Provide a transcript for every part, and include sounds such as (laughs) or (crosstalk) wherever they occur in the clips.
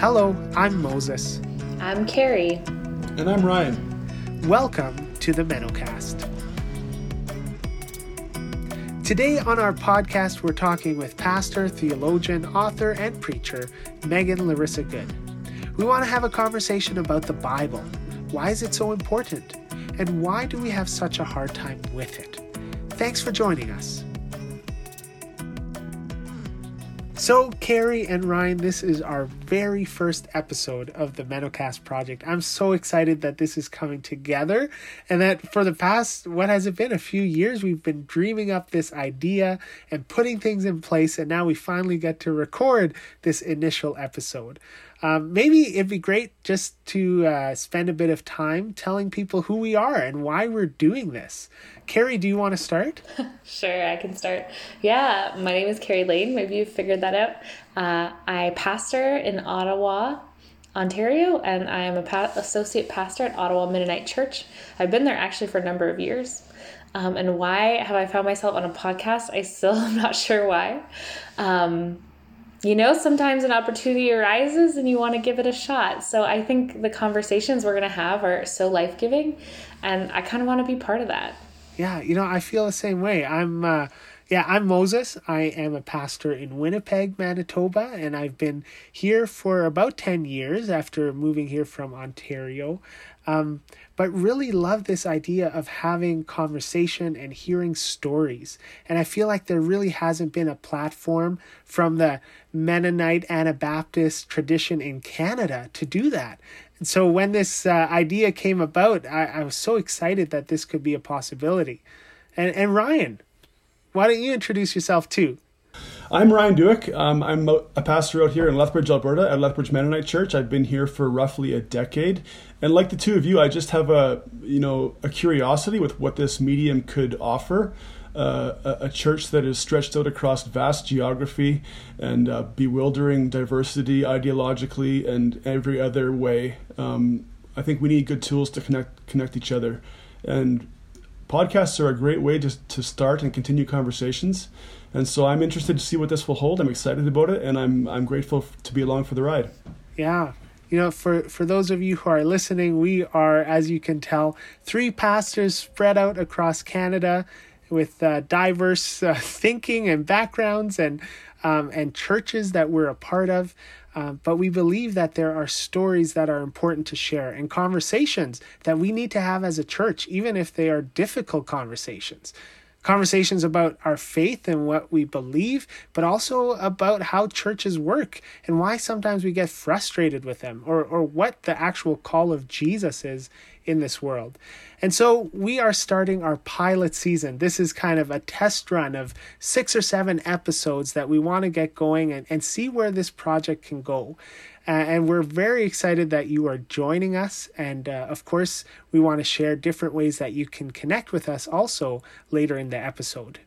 Hello, I'm Moses. I'm Carrie. And I'm Ryan. Welcome to the MennoCast. Today on our podcast, we're talking with pastor, theologian, author, and preacher Meghan Larissa Good. We want to have a conversation about the Bible. Why is it so important? And why do we have such a hard time with it? Thanks for joining us. So, Carrie and Ryan, this is our very first episode of the MennoCast project. I'm so excited that this is coming together and that for the past, what has it been, a few years, we've been dreaming up this idea and putting things in place, and now we finally get to record this initial episode. Um, maybe it'd be great just to uh, spend a bit of time telling people who we are and why we're doing this. Carrie, do you want to start? (laughs) sure, I can start. Yeah, my name is Carrie Lane. Maybe you've figured that out. Uh, I pastor in Ottawa, Ontario, and I am a pa- associate pastor at Ottawa Mennonite Church. I've been there actually for a number of years. Um, and why have I found myself on a podcast? I still (laughs) am not sure why. Um, you know, sometimes an opportunity arises and you want to give it a shot. So I think the conversations we're going to have are so life giving, and I kind of want to be part of that. Yeah, you know, I feel the same way. I'm, uh, yeah, I'm Moses. I am a pastor in Winnipeg, Manitoba, and I've been here for about 10 years after moving here from Ontario. Um, but really love this idea of having conversation and hearing stories. And I feel like there really hasn't been a platform from the Mennonite Anabaptist tradition in Canada to do that. And so when this uh, idea came about, I, I was so excited that this could be a possibility. And, and Ryan, why don't you introduce yourself too? I'm Ryan Duick. Um, I'm a pastor out here in Lethbridge, Alberta, at Lethbridge Mennonite Church. I've been here for roughly a decade, and like the two of you, I just have a you know a curiosity with what this medium could offer. Uh, a, a, church that is stretched out across vast geography and uh, bewildering diversity ideologically and every other way. Um, I think we need good tools to connect connect each other, and podcasts are a great way to to start and continue conversations. And so I'm interested to see what this will hold. I'm excited about it, and I'm I'm grateful to be along for the ride. Yeah, you know, for for those of you who are listening, we are, as you can tell, three pastors spread out across Canada with uh, diverse uh, (laughs) thinking and backgrounds and um, and churches that we're a part of. Um, but we believe that there are stories that are important to share and conversations that we need to have as a church, even if they are difficult conversations conversations about our faith and what we believe, but also about how churches work and why sometimes we get frustrated with them or, or what the actual call of Jesus is in this world. And so we are starting our pilot season. This is kind of a test run of six or seven episodes that we want to get going and, and see where this project can go. Uh, and we're very excited that you are joining us. And uh, of course, we want to share different ways that you can connect with us also later in the episode.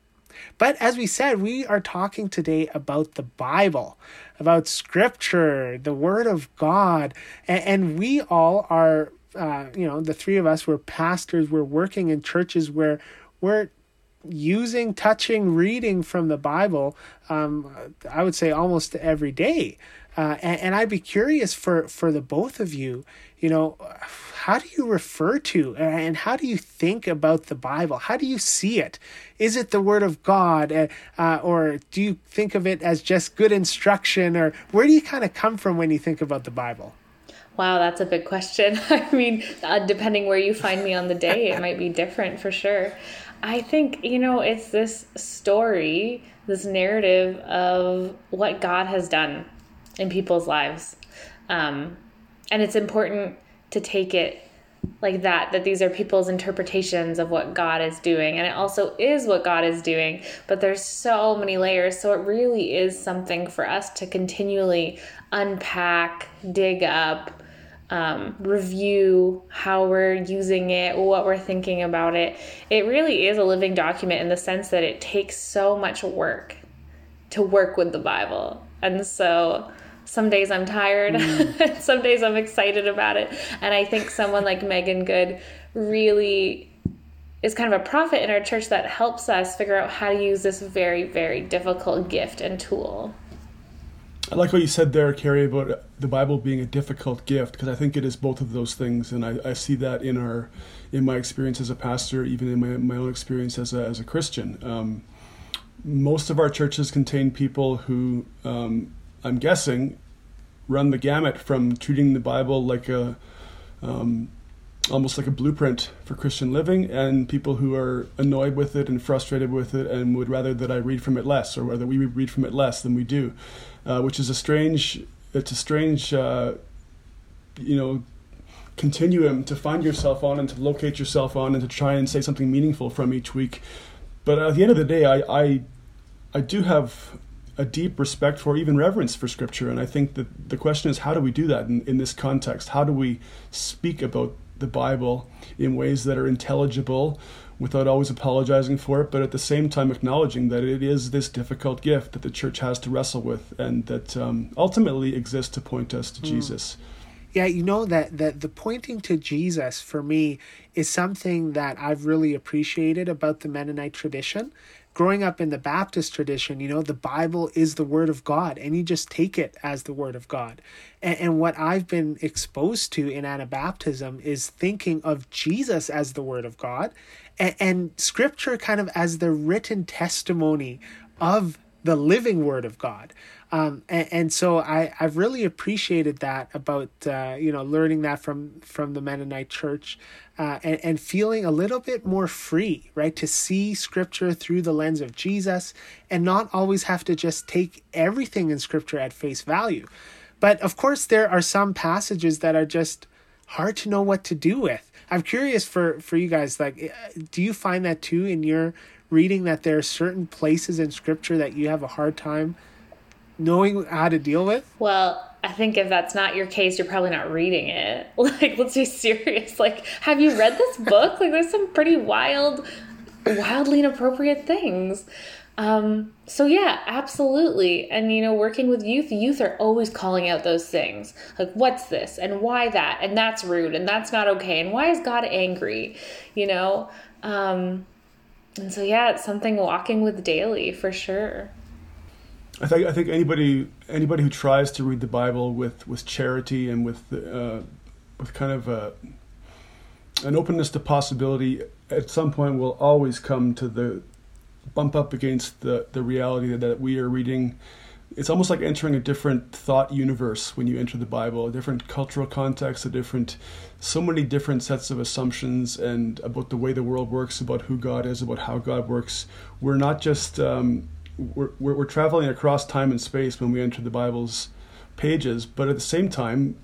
But as we said, we are talking today about the Bible, about Scripture, the Word of God, and, and we all are, uh, you know, the three of us, we're pastors, we're working in churches where we're using, touching, reading from the Bible, um, I would say almost every day. Uh, and, and, I'd be curious for, for the both of you, you know, how do you refer to and how do you think about the Bible? How do you see it? Is it the Word of God, uh, uh, or do you think of it as just good instruction, or where do you kind of come from when you think about the Bible? Wow, that's a big question. (laughs) I mean, uh, depending where you find me on the day, it might be different for sure. I think, you know, it's this story, this narrative of what God has done in people's lives. Um, and it's important to take it like that that these are people's interpretations of what God is doing. And it also is what God is doing but there's so many layers. So it really is something for us to continually unpack dig up um, review how we're using it what we're thinking about it. It really is a living document in the sense that it takes so much work to work with the Bible. And so some days I'm tired, mm. (laughs) some days I'm excited about it. And I think someone like Meghan Good really is kind of a prophet in our church that helps us figure out how to use this very, very difficult gift and tool. I like what you said there, Carrie, about the Bible being a difficult gift because I think it is both of those things, and I, I see that in our, in my experience as a pastor, even in my, my own experience as a as a Christian. Um, most of our churches contain people who, um, I'm guessing, run the gamut from treating the Bible like a um, almost like a blueprint for Christian living, and people who are annoyed with it and frustrated with it and would rather that I read from it less, or whether we read from it less than we do, uh, which is a strange. It's a strange, uh, you know, continuum to find yourself on and to locate yourself on and to try and say something meaningful from each week. But at the end of the day, I, I, I do have a deep respect for, even reverence for Scripture, and I think that the question is, how do we do that in, in this context? How do we speak about the Bible in ways that are intelligible without always apologizing for it, but at the same time acknowledging that it is this difficult gift that the church has to wrestle with and that um, ultimately exists to point us to mm. Jesus. Yeah, you know that that the pointing to Jesus for me is something that I've really appreciated about the Mennonite tradition growing up in the Baptist tradition, you know, the Bible is the Word of God, and you just take it as the Word of God. And, and what I've been exposed to in Anabaptism is thinking of Jesus as the Word of God and, and Scripture kind of as the written testimony of the living Word of God. Um, and, and, so I, I've really appreciated that about uh, you know learning that from from the Mennonite Church uh, and, and feeling a little bit more free, right, to see Scripture through the lens of Jesus and not always have to just take everything in Scripture at face value. But of course, there are some passages that are just hard to know what to do with. I'm curious for for you guys, like, do you find that too in your reading that there are certain places in Scripture that you have a hard time? Knowing how to deal with? Well, I think if that's not your case, you're probably not reading it. (laughs) Like, let's be serious. Like, have you read this (laughs) book? Like, there's some pretty wild, wildly inappropriate things. Um, so yeah, absolutely. And you know, working with youth, youth are always calling out those things. Like, what's this? And why that? And that's rude and that's not okay. And why is God angry? You know? Um, and so yeah, it's something walking with daily for sure. I think I think anybody anybody who tries to read the Bible with with charity and with uh, with kind of a, an openness to possibility at some point will always come to the bump up against the the reality that, that we are reading. It's almost like entering a different thought universe when you enter the Bible, a different cultural context, a different, so many different sets of assumptions and about the way the world works, about who God is, about how God works. We're not just um, we're, we're, we're traveling across time and space when we enter the Bible's pages, but at the same time,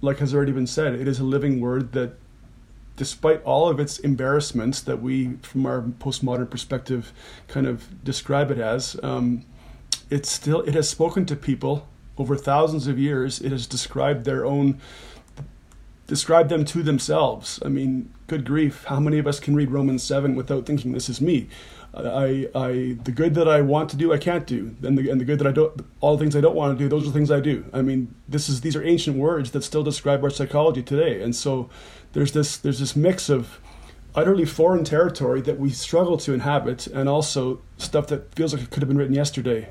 like has already been said, it is a living word that, despite all of its embarrassments that we, from our postmodern perspective, kind of describe it as, um, it's still it has spoken to people over thousands of years. It has described their own, described them to themselves. I mean, good grief, how many of us can read Romans seven without thinking this is me? I, I, the good that I want to do, I can't do, and the, and the good that I don't, all the things I don't want to do, those are the things I do. I mean, this is these are ancient words that still describe our psychology today, and so there's this there's this mix of utterly foreign territory that we struggle to inhabit, and also stuff that feels like it could have been written yesterday.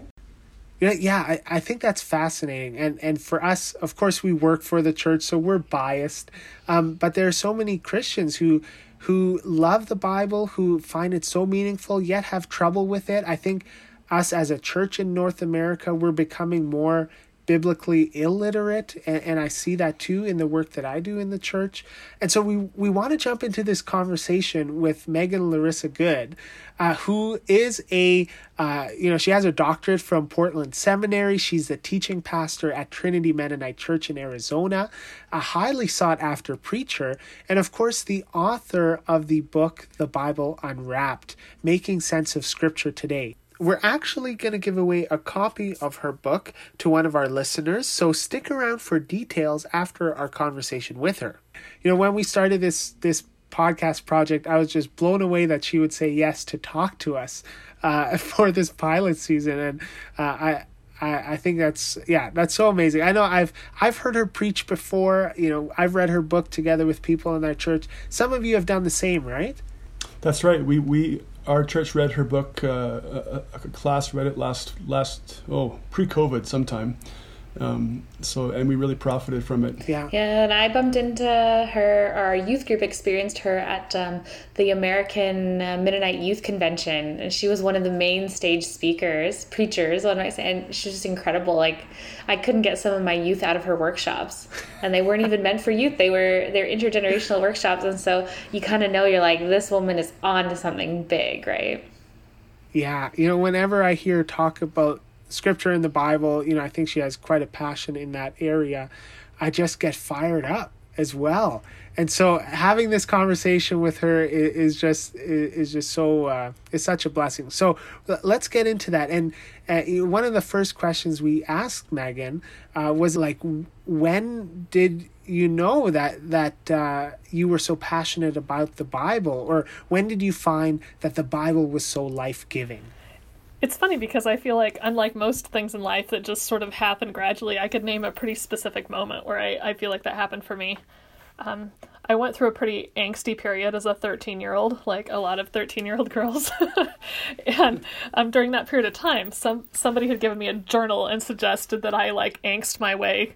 Yeah, yeah, I, I think that's fascinating, and and for us, of course, we work for the church, so we're biased, um, but there are so many Christians who who love the Bible, who find it so meaningful, yet have trouble with it. I think us as a church in North America, we're becoming more biblically illiterate and, and, i see that too in the work that i do in the church. And so we we want to jump into this conversation with Meghan Larissa Good uh, who is a uh, you know she has a doctorate from portland seminary. She's the teaching pastor at trinity mennonite church in arizona a highly sought after preacher and of course the author of the book the bible unwrapped making sense of scripture today we're actually going to give away a copy of her book to one of our listeners, so stick around for details after our conversation with her. You know, when we started this this podcast project, I was just blown away that she would say yes to talk to us uh, (laughs) for this pilot season, and uh, I. I, I think that's yeah that's so amazing. I know I've I've heard her preach before. You know I've read her book together with people in our church. Some of you have done the same, right? That's right. We we our church read her book. Uh, a, a class read it last last oh pre-COVID sometime. Um, so and we really profited from it. Yeah. Yeah, and I bumped into her. Our youth group experienced her at um, the American uh, Mennonite Youth Convention, and she was one of the main stage speakers, preachers. What am I saying? She's just incredible. Like I couldn't get some of my youth out of her workshops, and they weren't even meant for youth. They were they're intergenerational workshops, and so you kind of know you're like this woman is on to something big, right? Yeah, you know, whenever I hear talk about scripture in the Bible, you know, I think she has quite a passion in that area. I just get fired up as well. And so having this conversation with her is, just is just so uh, is such a blessing. So let's get into that. And uh, one of the first questions we asked Meghan uh, was like, when did you know that that uh, you were so passionate about the Bible, or when did you find that the Bible was so life giving? It's funny because I feel like, unlike most things in life that just sort of happen gradually, I could name a pretty specific moment where I, I feel like that happened for me. Um, I went through a pretty angsty period as a 13 year old, like a lot of 13 year old (laughs) girls. and um, during that period of time, some somebody had given me a journal and suggested that I like angst my way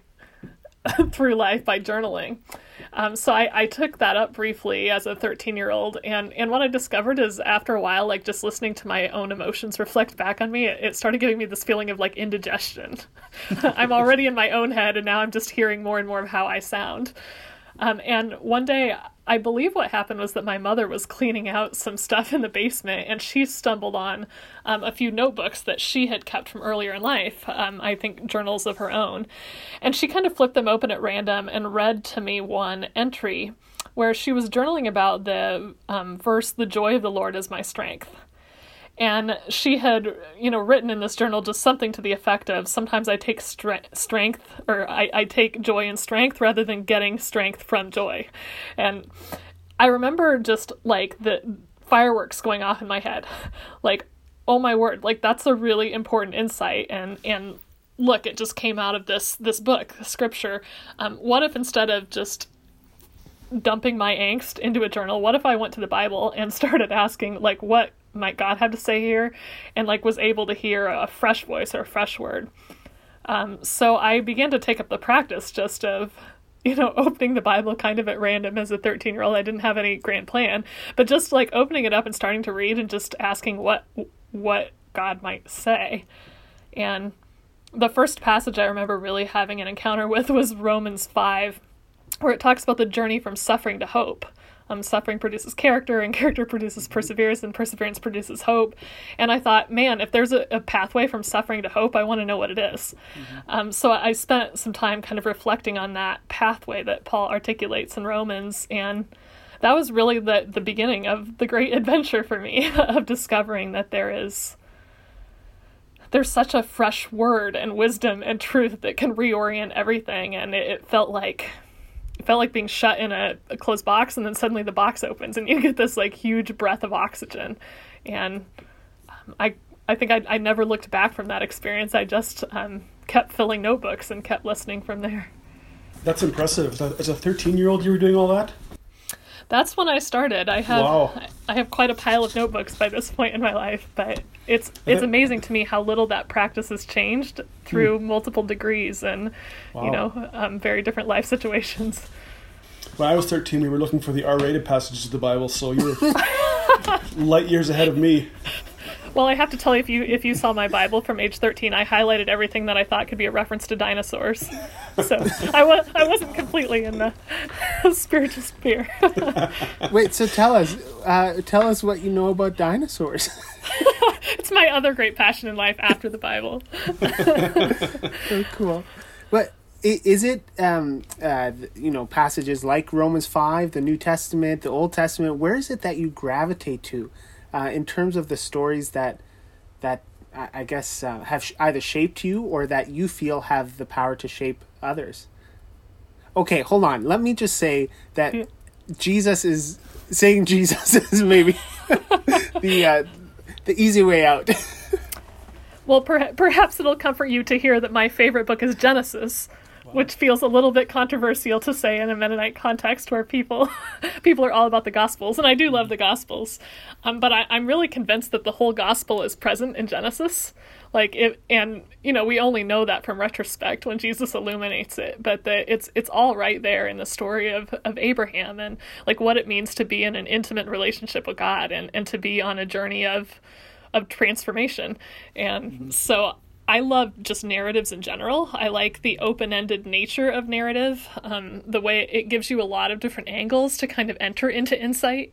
(laughs) through life by journaling. Um, so I, I took that up briefly as a 13 year old. And, and what I discovered is after a while, like just listening to my own emotions reflect back on me, it, it started giving me this feeling of like indigestion. (laughs) I'm already in my own head, and now I'm just hearing more and more of how I sound. Um, and one day, I believe what happened was that my mother was cleaning out some stuff in the basement and she stumbled on um, a few notebooks that she had kept from earlier in life, um, I think journals of her own. And she kind of flipped them open at random and read to me one entry where she was journaling about the um, verse, The joy of the Lord is my strength and she had you know written in this journal just something to the effect of sometimes i take stre- strength or I, I take joy in strength rather than getting strength from joy. And i remember just like the fireworks going off in my head. Like oh my word like that's a really important insight. And and look it just came out of this this book scripture. Um, what if instead of just dumping my angst into a journal what if i went to the bible and (laughs) started asking like what might God have to say here, and like was able to hear a fresh voice or a fresh word. Um, so I began to take up the practice just of, (laughs) you know, (laughs) opening the Bible kind of at random as a 13 year old. I didn't have any grand plan, but just like opening it up and starting to read and just asking what what God might say. And the first passage I remember really having an encounter with was Romans 5, where it talks about the journey from suffering to hope um, suffering produces character, and (laughs) character produces perseverance, and perseverance produces hope. And I thought, man, if there's a, a pathway from suffering to hope, I want to know what it is. Mm-hmm. Um, so I spent some time kind of reflecting on that pathway that Paul articulates in Romans, and that was really the the beginning of the great (laughs) adventure for me (laughs) of discovering that there is there's such a fresh word and wisdom and truth that can reorient everything and it, it felt like it felt like being shut in a, a, closed box and then suddenly the box opens and you get this like huge breath of oxygen. And um, i i think I, I never looked back from that experience. I just um, kept filling notebooks and kept listening from there. That's impressive. As a 13 year old you were doing all that that's when I started. I have wow. I have quite a pile of notebooks by this point in my life, but it's it's amazing to me how little that practice has changed through hmm. multiple degrees and wow. you know um, very different life situations. When I was 13, we were looking for the R-rated passages of the Bible, so you were (laughs) light years ahead of me. Well, I have to tell you, if you if you saw my Bible from age thirteen, I highlighted everything that I thought could be a reference to dinosaurs. So I was I wasn't completely in the (laughs) spiritual (laughs) sphere. Wait, so tell us, uh, tell us what you know about dinosaurs. (laughs) it's my other great passion in life after the Bible. Very cool. But is it um, uh, you know passages like Romans five, the New Testament, the Old Testament? Where is it that you gravitate to? Uh, in terms of the stories that that I guess uh, have sh- either shaped you or that you feel have the power to shape others. Okay, hold on. Let me just say that yeah. Jesus is saying (laughs) Jesus is maybe (laughs) the uh, the easy way out. (laughs) well, per- perhaps it'll comfort you to hear that my favorite book is Genesis. Which feels a little bit controversial to say in a Mennonite context where people (laughs) people are all about the Gospels, and I do love the Gospels, um, but I, I'm really convinced that the whole Gospel is present in Genesis, like it, and you know we only know that from retrospect when Jesus illuminates it, but the, it's it's all right there in the story of of Abraham and like what it means to be in an intimate relationship with God and and to be on a journey of of transformation, and mm-hmm. so I love just narratives in general. I like the open ended nature of narrative, um, the way it gives you a lot of different angles to kind of enter into insight.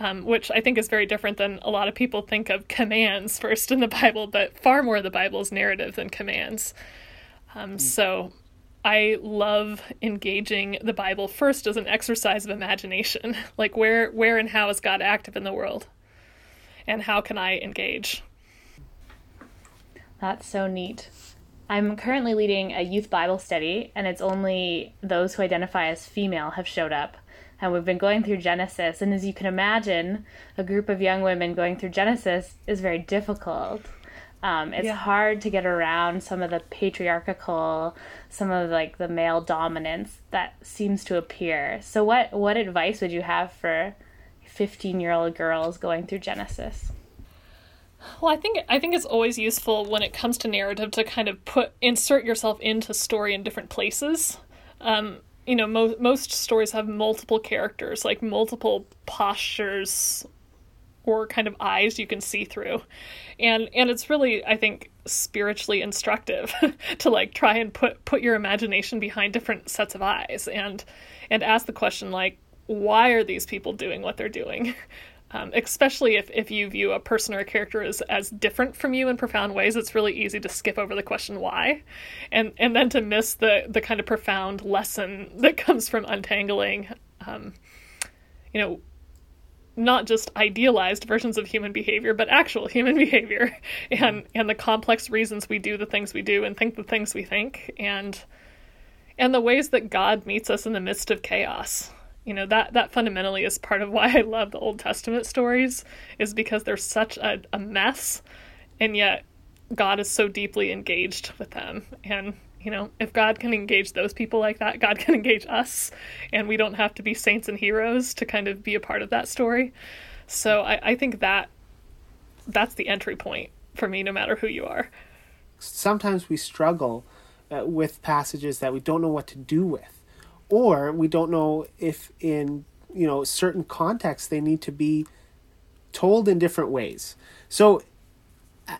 Um, which I think is very different than a lot of people think of commands first in the Bible, but far more the Bible is narrative than commands. Um, mm. So I love engaging the Bible first as an exercise of imagination. (laughs) like where where and how is God active in the world? And how can I engage? That's so neat. I'm currently leading a youth Bible study, and it's only those who identify as female have showed up. And we've been going through Genesis, and as you can imagine, a group of young women going through Genesis is very difficult. Um, it's yeah. hard to get around some of the patriarchal, some of like the male dominance that seems to appear. So, what what advice would you have for fifteen year old girls going through Genesis? Well, I think I think it's always useful when it comes to narrative to kind of put insert yourself into story in different places. Um, you know, mo- most stories have multiple characters, like multiple postures or kind of eyes you can see through, and and it's really I think spiritually instructive (laughs) to like try and put put your imagination behind different sets of eyes and and ask the question like why are these people doing what they're doing (laughs) Um, especially if, if you view a person or a character as, as different from you in profound ways, it's really easy to skip over the question why, and and then to miss the the kind of profound lesson (laughs) that comes from untangling, um, you know, not just idealized versions of human behavior, but actual human (laughs) behavior, and and the complex reasons we do the things we do and think the things we think, and and the ways that God meets us in the midst of chaos you know that that fundamentally is part of why i love the old testament stories is because they're such a, a mess and yet god is so deeply engaged with them. And you know if god can engage those people like that god can engage us and we don't have to be saints and heroes to kind of be a part of that story. So i, I think that that's the entry point for me no matter who you are. Sometimes we struggle uh, with passages that we don't know what to do with or we don't know if in you know certain contexts they need to be told in different ways. So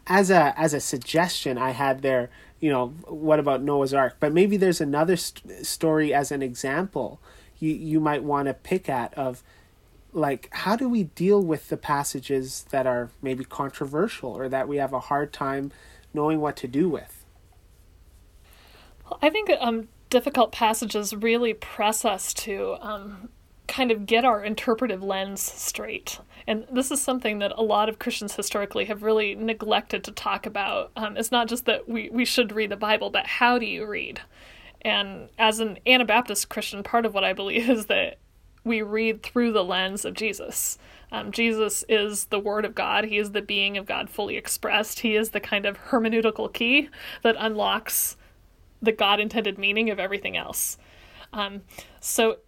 as a as a suggestion i had there you know what about noah's ark? But maybe there's another st- story as an example you you might want to pick at of like how do we deal with the passages that are maybe controversial or that we have a hard time knowing what to do with? Well, i think um difficult passages really press us to um, kind of get our interpretive lens straight. And this is something that a lot of Christians historically have really neglected to talk about. Um, it's not just that we, we should read the Bible, but how do you read? And as an Anabaptist Christian, part of what I believe (laughs) is that we read through the lens of Jesus. Um, Jesus is the Word of God. He is the being of God fully expressed. He is the kind of hermeneutical key that unlocks the God intended meaning of everything else. Um, so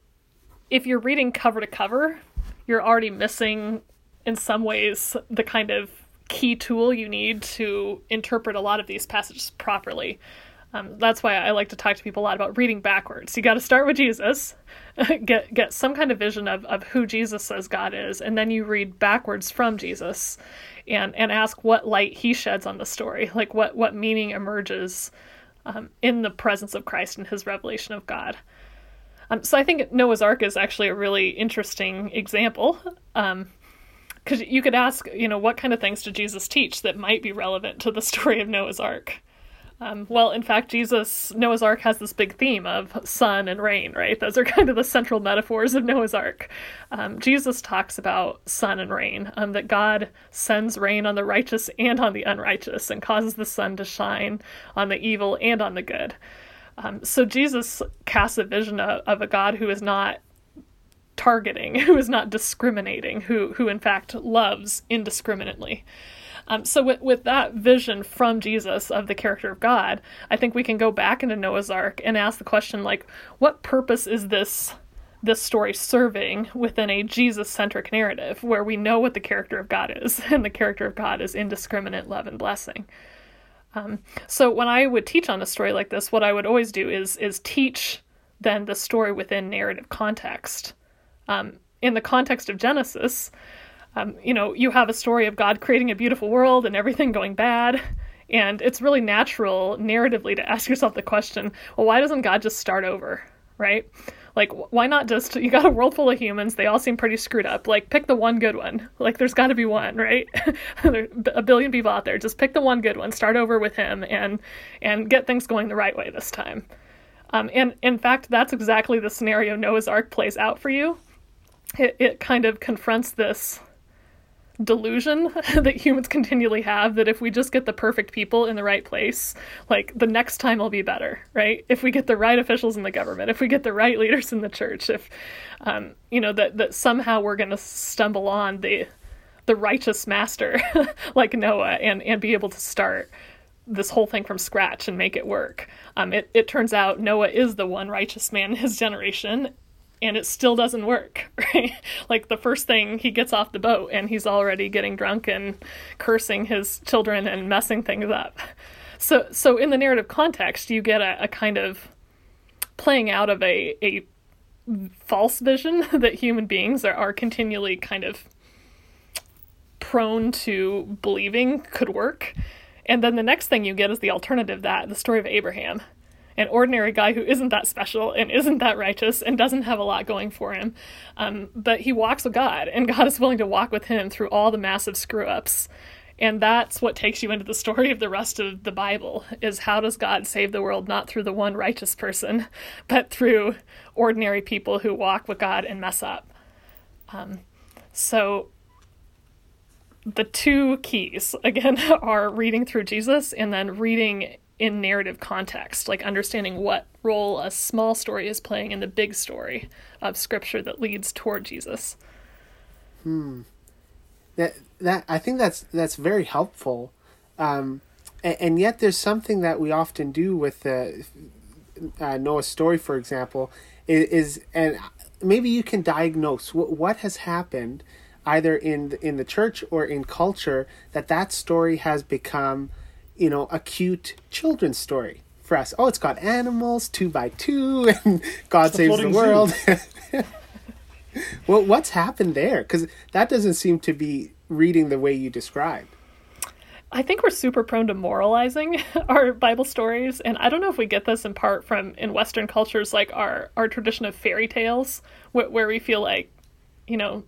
if you're reading cover to cover, you're already missing, in some ways, the kind of key tool you need to interpret a lot of these passages properly. Um, that's why I like to talk to people a lot about reading backwards. You got to start with Jesus, (laughs) get get some kind of vision of, of who Jesus says God is, and then you read backwards from Jesus, and and ask what light he sheds on the story, like what what meaning emerges um, in the presence of Christ and his revelation of God. Um, so I think Noah's Ark is actually a really interesting example. Because um, you could ask, you know, what kind of things did Jesus teach that might be relevant to the (laughs) story of Noah's Ark? Um, well, in fact, Jesus, Noah's Ark has this big theme of sun and rain, right? Those are (laughs) kind of the central metaphors of Noah's Ark. Um, Jesus talks about sun and rain, um, that God sends rain on the righteous and on the unrighteous and causes the sun to shine on the evil and on the good. Um, so Jesus casts a vision of, of a God who is not targeting, (laughs) who is not discriminating, who, who in fact loves indiscriminately. Um, so with, with that vision from Jesus of the character of God, I think we can go back into Noah's Ark and ask the question like, what purpose is this this story serving within a Jesus centric narrative where we know what the character of God is, (laughs) and the character of God is indiscriminate love and blessing. Um, so when I would teach on a story like this, what I would always do is is teach then the story within narrative context. Um, in the context of Genesis, um, you know, you have a story of God creating a beautiful world and everything going bad. And it's really natural narratively to ask yourself the question, well, why doesn't God just start over? Right? Like, why not just, you got a world full of humans, they all seem pretty screwed up. Like, pick the one good one. Like, there's got to be one, right? (laughs) A billion people out there. Just pick the one good one, start over with him, and and get things going the right way this time. Um, and in fact, that's exactly the scenario Noah's Ark plays out for you. It, it kind of confronts this delusion (laughs) that humans continually have that if we just get the perfect people in the right place, like the next time will be better, right? If we get the right officials in the government, if we get the right leaders in the church, if um, you know that that somehow we're going to stumble on the the righteous master (laughs) like Noah and and be able to start this whole thing from scratch and make it work. Um, it, it turns out Noah is the one righteous man in his generation, and it still doesn't work (laughs) right? Like the first thing he gets off the boat and he's already getting drunk and cursing his children and messing things up. So so in the narrative context you get a, a kind of playing out of a a false vision (laughs) that human beings are, are continually kind of prone to believing could work. And then the next thing you get is the alternative that the story of abraham an ordinary guy who isn't that special and isn't that righteous and doesn't have a lot going for him. Um, but he walks with God, and God is willing to walk with him through all the massive screw ups. And that's what takes you into the story of the rest of the Bible is how does God save the world not through the one righteous person, but through ordinary people who walk with God and mess up. Um, so the two keys again (laughs) are reading through Jesus and then reading in narrative context, like understanding what role a small story is playing in the big story of scripture that leads toward Jesus. Hmm. That that I think that's that's very helpful. Um, and, and yet there's something that we often do with the uh, Noah's story, for example, is, is and maybe you can diagnose what what has happened either in the, in the church or in culture that that story has become you know, a cute children's story for us. Oh, it's got animals, two by two, (laughs) and God it's saves the world. (laughs) well, what's happened there? Because that doesn't seem to be reading the way you described. I think we're super prone to moralizing (laughs) our Bible stories, and I don't know if we get this in part from in Western cultures, like our our tradition of fairy tales, wh- where we feel like, you know,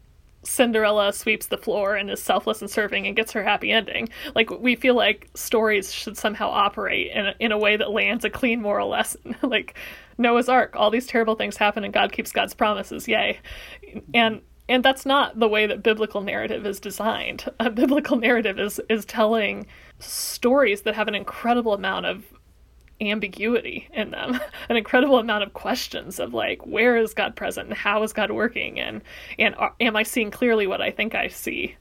Cinderella sweeps the floor and is selfless and serving and gets her happy ending. Like we feel like stories should somehow operate in a, in a way that lands a clean moral lesson. (laughs) like Noah's Ark, all these terrible things happen and God keeps God's promises. Yay. And and that's not the way that biblical narrative is designed. (laughs) A biblical narrative is is telling stories that have an incredible amount of ambiguity in them (laughs) an incredible amount of questions of like where is god present and how is god working and and are, am i seeing clearly what i think i see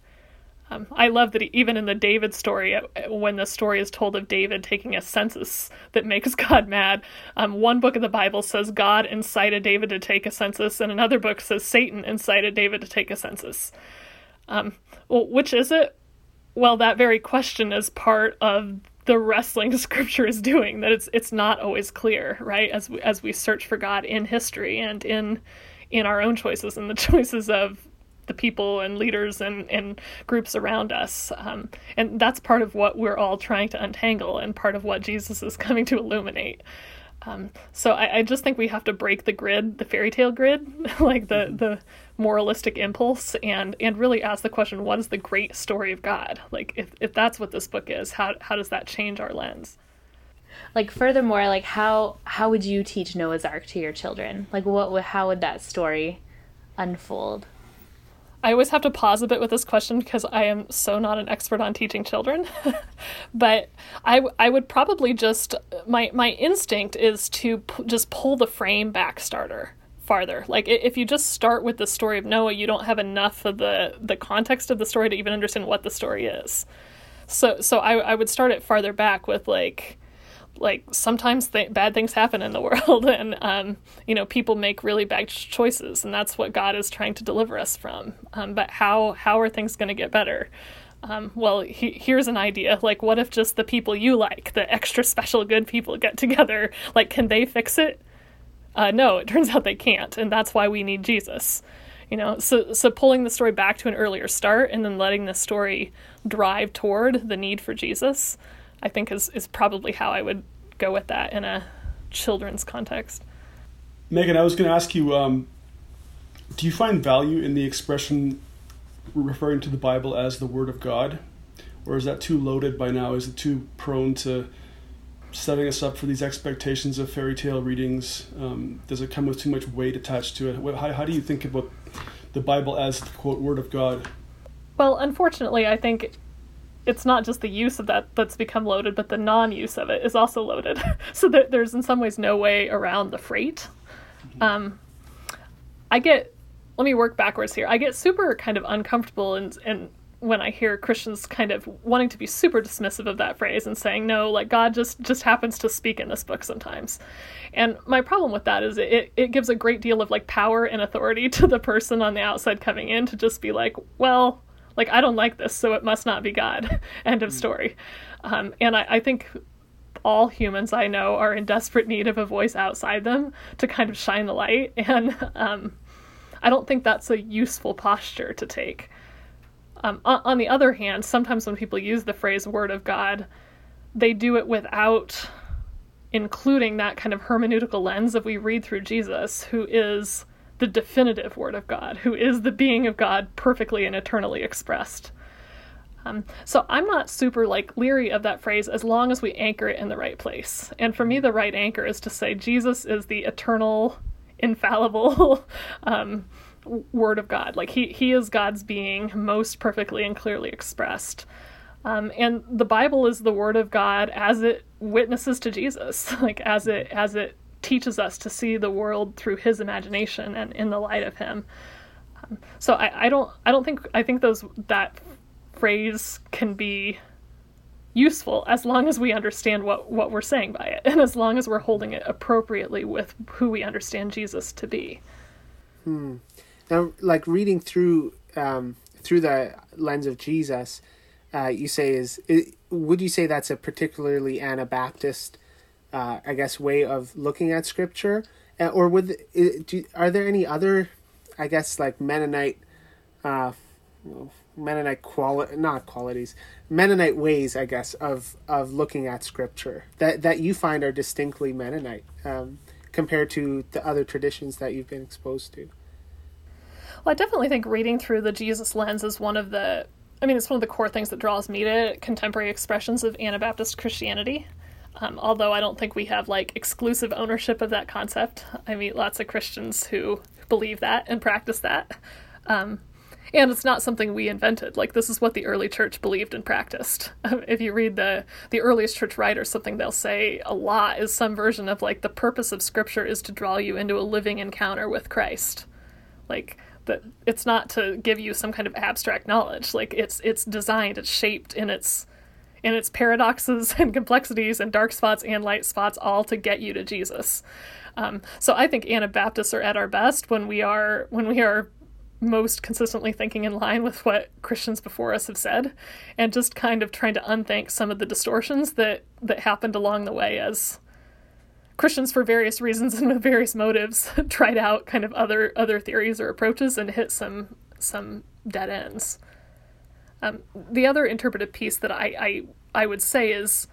um, I love that even in the David story, uh, when the story is told of David taking a census that makes (laughs) God mad, um, one book of the Bible says God incited David to take a census, and another book says Satan incited David to take a census. Um, well, which is it? Well, that very question is part of the wrestling (laughs) scripture is doing that it's it's not always clear right? As we, as we search for god in history and in in our own choices and the (laughs) choices of the people and leaders and, and groups around us. Um, and that's part of what we're all trying to untangle and part of what jesus is (laughs) coming to illuminate. Um, so I, I, just think we have to break the grid, the fairy tale grid, like the the moralistic impulse, and and really ask the question: What is the great story of God? Like, if if that's what this book is, how how does that change our lens? Like, furthermore, like how how would you teach Noah's Ark to your children? Like, what would how would that story unfold? I always have to pause a bit with this question because I am so not an expert on teaching children. (laughs) but I, I would probably just my my instinct is to p- just pull the frame back starter farther. Like if you just start with the story of Noah, you don't have enough of the the context of the story to even understand what the story is. so so I I would start it farther back with like like sometimes th- bad things happen in the (laughs) world and um, you know people make really bad choices and that's what god is trying to deliver us from. Um, but how how are things going to get better? Um, well he, here's an idea. Like what if just the people you like the extra (laughs) special good people get together? Like can they fix it uh, no it turns (laughs) out they can't and that's why we need jesus you know so so pulling the story back to an earlier start and then letting the story drive toward the need for jesus I think is is probably how I would go with that in a children's context. Meghan, I was going to ask you, um, do you find value in the expression referring to the Bible as the Word of God, or is that too loaded by now? Is it too prone to setting us up for these expectations of fairy tale readings? Um, does it come with too much weight attached to it? How, how do you think about the Bible as the quote Word of God? Well, unfortunately, I think it's not just the use of that that's become loaded, but the non-use of it is also loaded. (laughs) so that there's in some ways no way around the freight. Mm-hmm. Um, I get. Let me work backwards here. I get super kind of uncomfortable and and when I hear Christians kind of wanting to be super dismissive of that phrase and saying no, like God just just happens to speak in this book sometimes. And my problem with that is it it gives a great deal of like power and authority (laughs) to the person on the outside coming in to just be like, well, like i don't like this so it must not be god (laughs) end of hmm. story um, and I, I think all humans i know are in desperate need of a voice outside them to kind of shine the light (laughs) and um, i don't think that's a useful posture to take um, on, the other hand sometimes when people use the phrase word of god they do it without including that kind of hermeneutical lens of we read through jesus who is the definitive Word of God, who is the being of God perfectly and eternally expressed. Um, so I'm not super like leery of that phrase as long as we anchor it in the right place. And for me, the right anchor is to say Jesus is the eternal, infallible (laughs) um, Word of God. Like he he is God's being most perfectly and clearly expressed. Um, and the Bible is the Word of God as it witnesses to Jesus, (laughs) like as it as it teaches us to see the world through his imagination and in the light of him. Um, so I, I don't I don't think I think those that phrase can be useful as long as we understand what what we're saying by it (laughs) and as long as we're holding it appropriately with who we understand Jesus to be. Hmm. Now, like reading through um, through the lens of Jesus, uh, you say is, is would you say that's a particularly Anabaptist uh, I guess, way of looking at scripture? Uh, or would do, are there any other, I guess, like Mennonite, uh, Mennonite quali not qualities, Mennonite ways, I guess, of of looking at scripture that that you find are distinctly Mennonite um, compared to the other traditions that you've been exposed to? Well, I definitely think reading through the Jesus lens is one of the I mean, it's one of the core things that draws me to contemporary expressions of Anabaptist Christianity. Um, although I don't think we have like exclusive ownership of that concept. I meet lots of Christians who believe that and practice that. Um, and it's not something we invented. Like this is what the early church believed and practiced. if you read the the earliest church writers, something they'll say a lot is some version of like the purpose of Scripture is to draw you into a living encounter with Christ. Like that, it's not to give you some kind of abstract knowledge. Like it's it's designed, it's shaped, in its and its paradoxes and complexities and dark spots and light spots all to get you to Jesus. Um, so I think Anabaptists are at our best when we are when we are most consistently thinking in line with what Christians before us have said, and just kind of trying to unthink some of the distortions that that happened along the way as Christians, for various reasons and with various motives, (laughs) tried out kind of other other theories or approaches and hit some some dead ends. Um, the other interpretive piece that I, I I would say is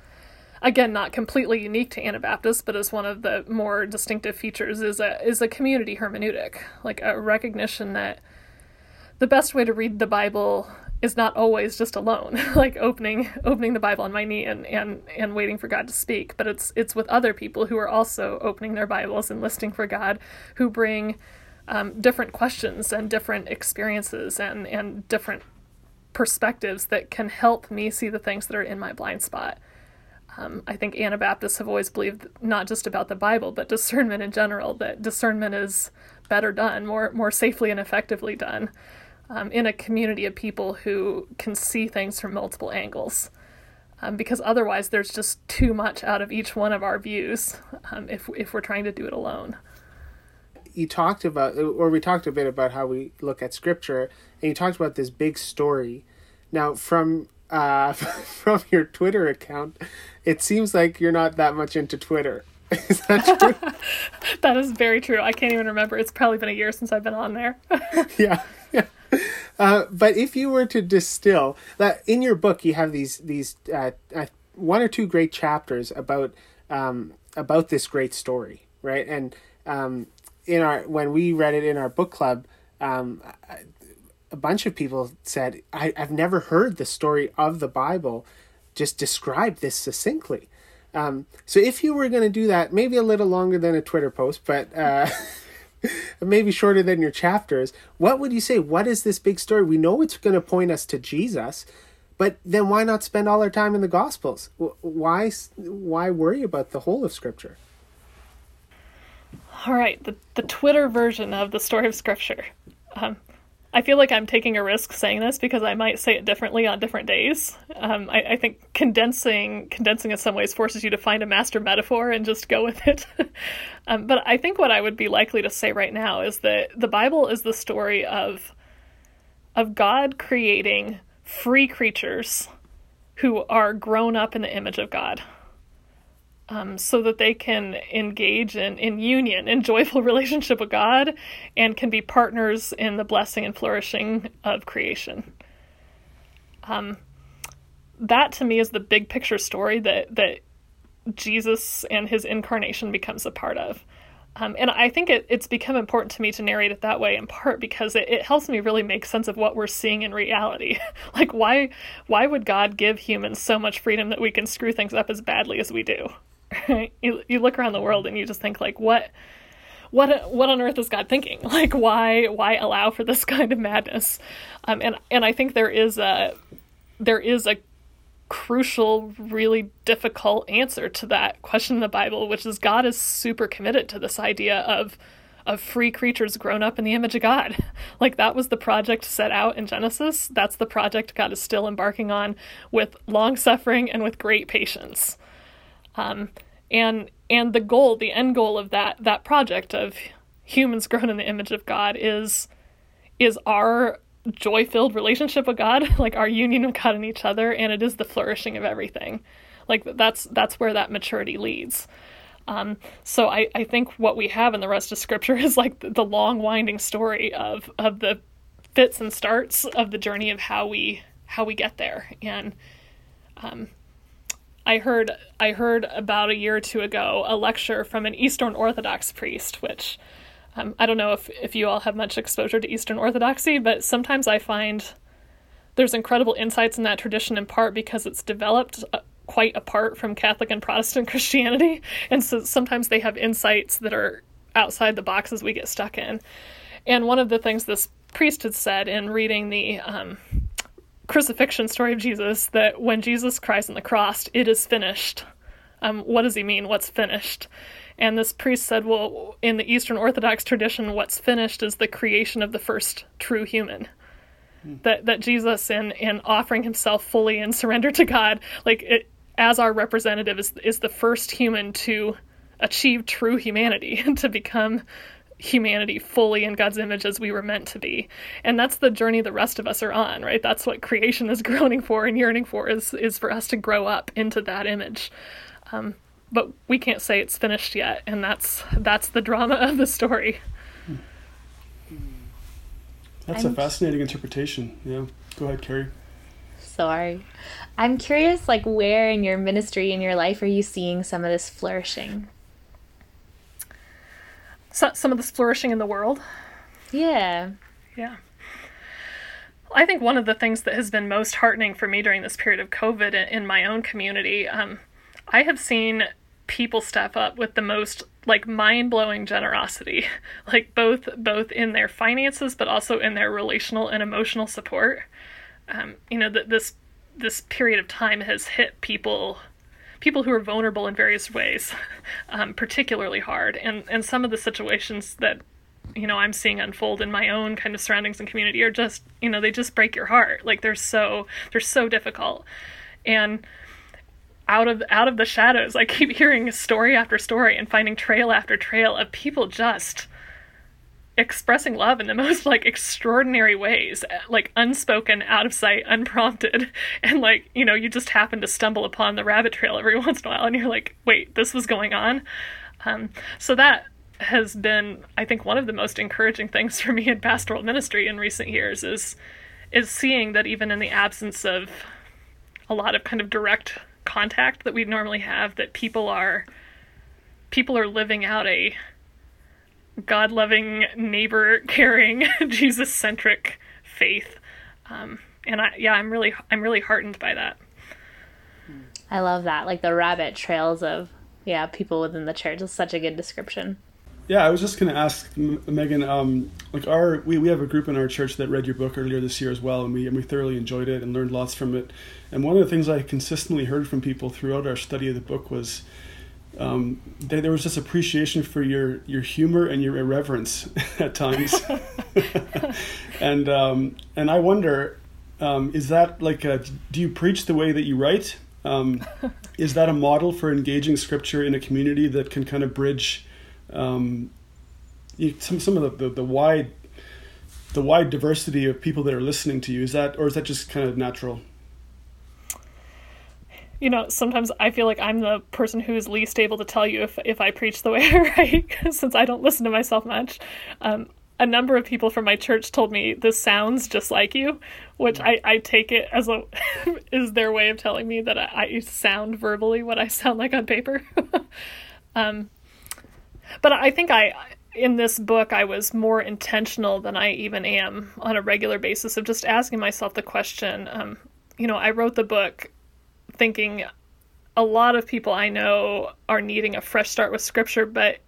again not completely unique to Anabaptists, but is one of the more distinctive features is a is a community hermeneutic, like a recognition that the best way to read the Bible is not always just alone, (laughs) like opening opening the Bible on my knee and, and and waiting for God to speak, but it's it's with other people who are also opening their Bibles and listening for God, who bring um, different questions and different experiences and and different perspectives that can help me see the things that are in my blind spot. Um, I think Anabaptists have always believed not just about the Bible, but discernment in general. That discernment is better done, more more safely and effectively done, um, in a community of people who can see things from multiple angles. Um, because otherwise, there's just too much out of each one of our views um, if if we're trying to do it alone. You talked about, or we talked a bit about how we look at scripture, and you talked about this big story. Now, from uh, (laughs) from your Twitter account, it seems like you're not that much into Twitter. (laughs) Is that (laughs) true? that is very true. I can't even remember. It's probably been a year since I've been on there. yeah. yeah. Uh, but if you were to distill that in your book, you have these these uh, uh, one or two great chapters about um, about this great story, right? And um, in our when we read it in our book club, um, a bunch of people said, I, "I've never heard the story of the Bible just described this succinctly." Um, so if you were going to do that, maybe a little longer than a Twitter post, but uh, (laughs) (laughs) maybe shorter than your chapters, what would you say? What is this big story? We know it's going to point us to Jesus, but then why not spend all our time in the Gospels? Why why worry about the whole of Scripture? All right, the the Twitter version of the story of Scripture. Um, I feel like I'm taking a risk saying this because I might say it differently on different days. Um, I, I, think condensing condensing in some ways forces you to find a master metaphor and just go with it. (laughs) um, but I think what I would be likely to say right now is that the Bible is the story of of God creating free creatures who are grown up in the image of God um, so that they can engage in, in union, in joyful (laughs) relationship with God, and can be partners in the blessing and flourishing of creation. Um, that to me is the big picture story that that Jesus and his incarnation becomes a part of. Um, and I think it, it's become important to me to narrate it that way in part because it, it helps me really make sense of what we're seeing in reality. (laughs) like why why would God give humans so much freedom that we can screw things up as badly as we do? (laughs) you you look around the world and you just think like what what what on earth is God thinking? (laughs) Like why why allow for this (laughs) kind of madness? Um, and and I think there is a there is a crucial, really difficult answer to that question in the Bible, which is God is super committed to this idea of of free creatures grown up in the image of God. Like that was the project set out in Genesis. That's the project God is still embarking on with long suffering and with great patience. Um, and and the goal, the end goal of that that project of humans (laughs) grown in the image of God is is our joy-filled relationship with God, (laughs) like our union with God and each other, and it is the flourishing of everything. Like that's that's where that maturity leads. Um, so I, I think what we have in the rest of Scripture (laughs) is like the, the long winding story of of the fits and starts of the journey of how we how we get there, and um, I heard I heard about a year or two ago a lecture from an Eastern Orthodox priest, which um, I don't know if if you all have much exposure to Eastern Orthodoxy, but sometimes I find there's incredible insights in that tradition in part because it's developed uh, quite apart from Catholic and Protestant (laughs) Christianity, and so sometimes they have insights that are outside the boxes we get stuck in. And one of the things this priest had said in reading the um, crucifixion story of Jesus that when Jesus cries on the cross, it is finished. Um, what does he mean? What's finished? And this priest said, well, in the Eastern Orthodox tradition, what's finished is the creation of the first true human. Hmm. That that Jesus, in in offering himself fully and surrender to God, like it, as our representative, is is the first human to achieve true humanity, (laughs) and to become humanity fully in God's image as we were meant to be. And that's the journey the rest of us are on, right? That's what creation is (laughs) groaning for and yearning for is is for us to grow up into that image. Um, but we can't say it's finished yet, and that's that's the drama of the story. That's I'm, a fascinating interpretation. Yeah. Go ahead, Carrie. Sorry. I'm curious like where in your ministry in your life are you seeing some of this flourishing? So, some of this flourishing in the world. Yeah. Yeah. I think one of the things that has been most heartening for me during this period of COVID in my own community, um, I have seen people step up with the most like mind-blowing generosity (laughs) like both both in their finances but also in their relational and emotional support um, you know that this this period of time has hit people people who are vulnerable in various ways, (laughs) um, particularly hard. And and some of the situations that you know I'm seeing unfold in my own kind of surroundings and community are just you know they just break your heart. Like they're so they're so difficult, and out of out of the shadows. I keep (laughs) hearing story after story and finding trail after trail of people just expressing love in the (laughs) most like extraordinary ways like unspoken out of sight unprompted. (laughs) And like you know you just happen to stumble upon the rabbit trail every (laughs) once in a while and you're like wait this was going on? Um, so that has been i think one of the most encouraging things for me in pastoral ministry in recent years is is seeing that even in the absence of a lot of kind of direct contact that we normally have that people are people are living out a God loving, neighbor caring, (laughs) Jesus centric faith. Um, and I, yeah, I'm really, I'm really heartened by that. I love that. Like the rabbit trails of, yeah, people within the church is such a good description. Yeah, I was just going to ask Meghan. Um, like our, we, we have a group in our church that read your book earlier this year as well, and we and we thoroughly enjoyed it and learned lots from it. And one of the things I consistently heard from people throughout our study of the book was um, there, there, was this appreciation for your your humor and your irreverence (laughs) at times, (laughs) and um, and I wonder, um, is that like a, do you preach the way that you write? Um, is that a model for engaging scripture in a community that can kind of bridge um, some some of the, the, the wide the wide diversity of people that are listening to you? Is that or is that just kind of natural? You know, sometimes I feel like I'm the person who's least able to tell you if if I preach the (laughs) way I write, since I don't listen to myself much. Um, a number of people from my church told me this sounds just like you, which I, I take it as a (laughs) is their way of telling me that I, I sound verbally what I sound like on paper. (laughs) um, but I think I in this book I was more intentional than I even am on a regular basis of just asking myself the question. Um, you know, I wrote the book thinking a lot of people I know are needing a fresh start with scripture, but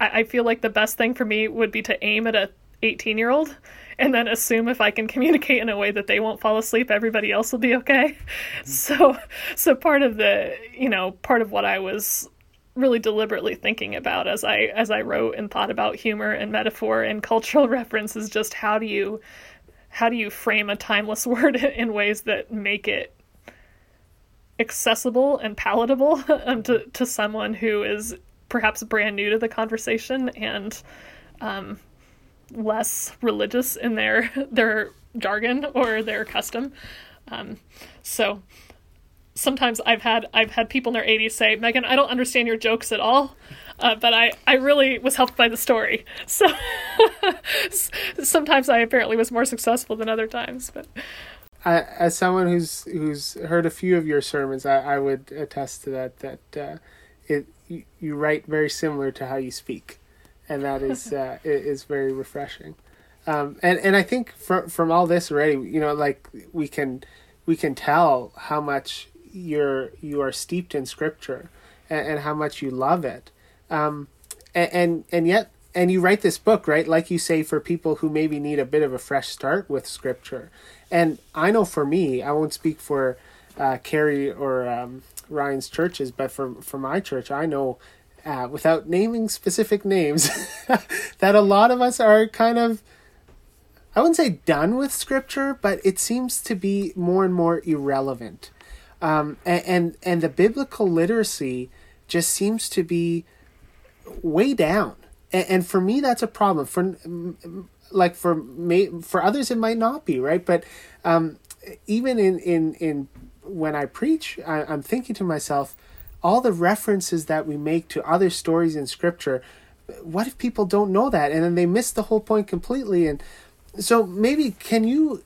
I, I feel like the best thing for me would be to aim at a 18 year old and then assume if I can (laughs) communicate in a way that they won't fall asleep, everybody else will be okay. Mm-hmm. So, so part of the, you know, part of what I was really deliberately thinking about as I as I wrote and thought about humor and metaphor and cultural (laughs) reference is just how do you how do you frame a timeless (laughs) word in ways that make it accessible and palatable (laughs) um, to, to someone who is perhaps brand new to the conversation and um, less religious in their (laughs) their jargon or their custom. Um, so sometimes I've had I've had people in their 80s say, "Meghan, I don't understand your jokes at all." Uh, but I, I really was helped by the story. (laughs) So sometimes I apparently was more successful than other times. But I, as someone who's who's heard a few of your sermons, I, I would attest to that. That uh, it you, you, write very similar to how you speak, and that is (laughs) uh, is very refreshing. Um, and and I think from from all this already, you know, like we can we can tell how much you're you are steeped in Scripture, and, and how much you love it. Um, and, and and yet and you write this book right like you say for people who maybe need a bit of a fresh start with scripture and I know for me, I won't speak for uh, Carrie or um, Ryan's churches, but for for my church, I know uh, without naming specific names (laughs) that a lot of us are kind of I wouldn't say done with scripture, but it seems to be more and more irrelevant. Um, and, and and the biblical literacy just seems to be way down. And, and for me, that's a problem. For like for me for others it might not be right? But um, even in in in when i preach I, i'm thinking to myself all the references that we make to other stories in scripture what if people don't know that? And then they miss the whole point completely. And so maybe can you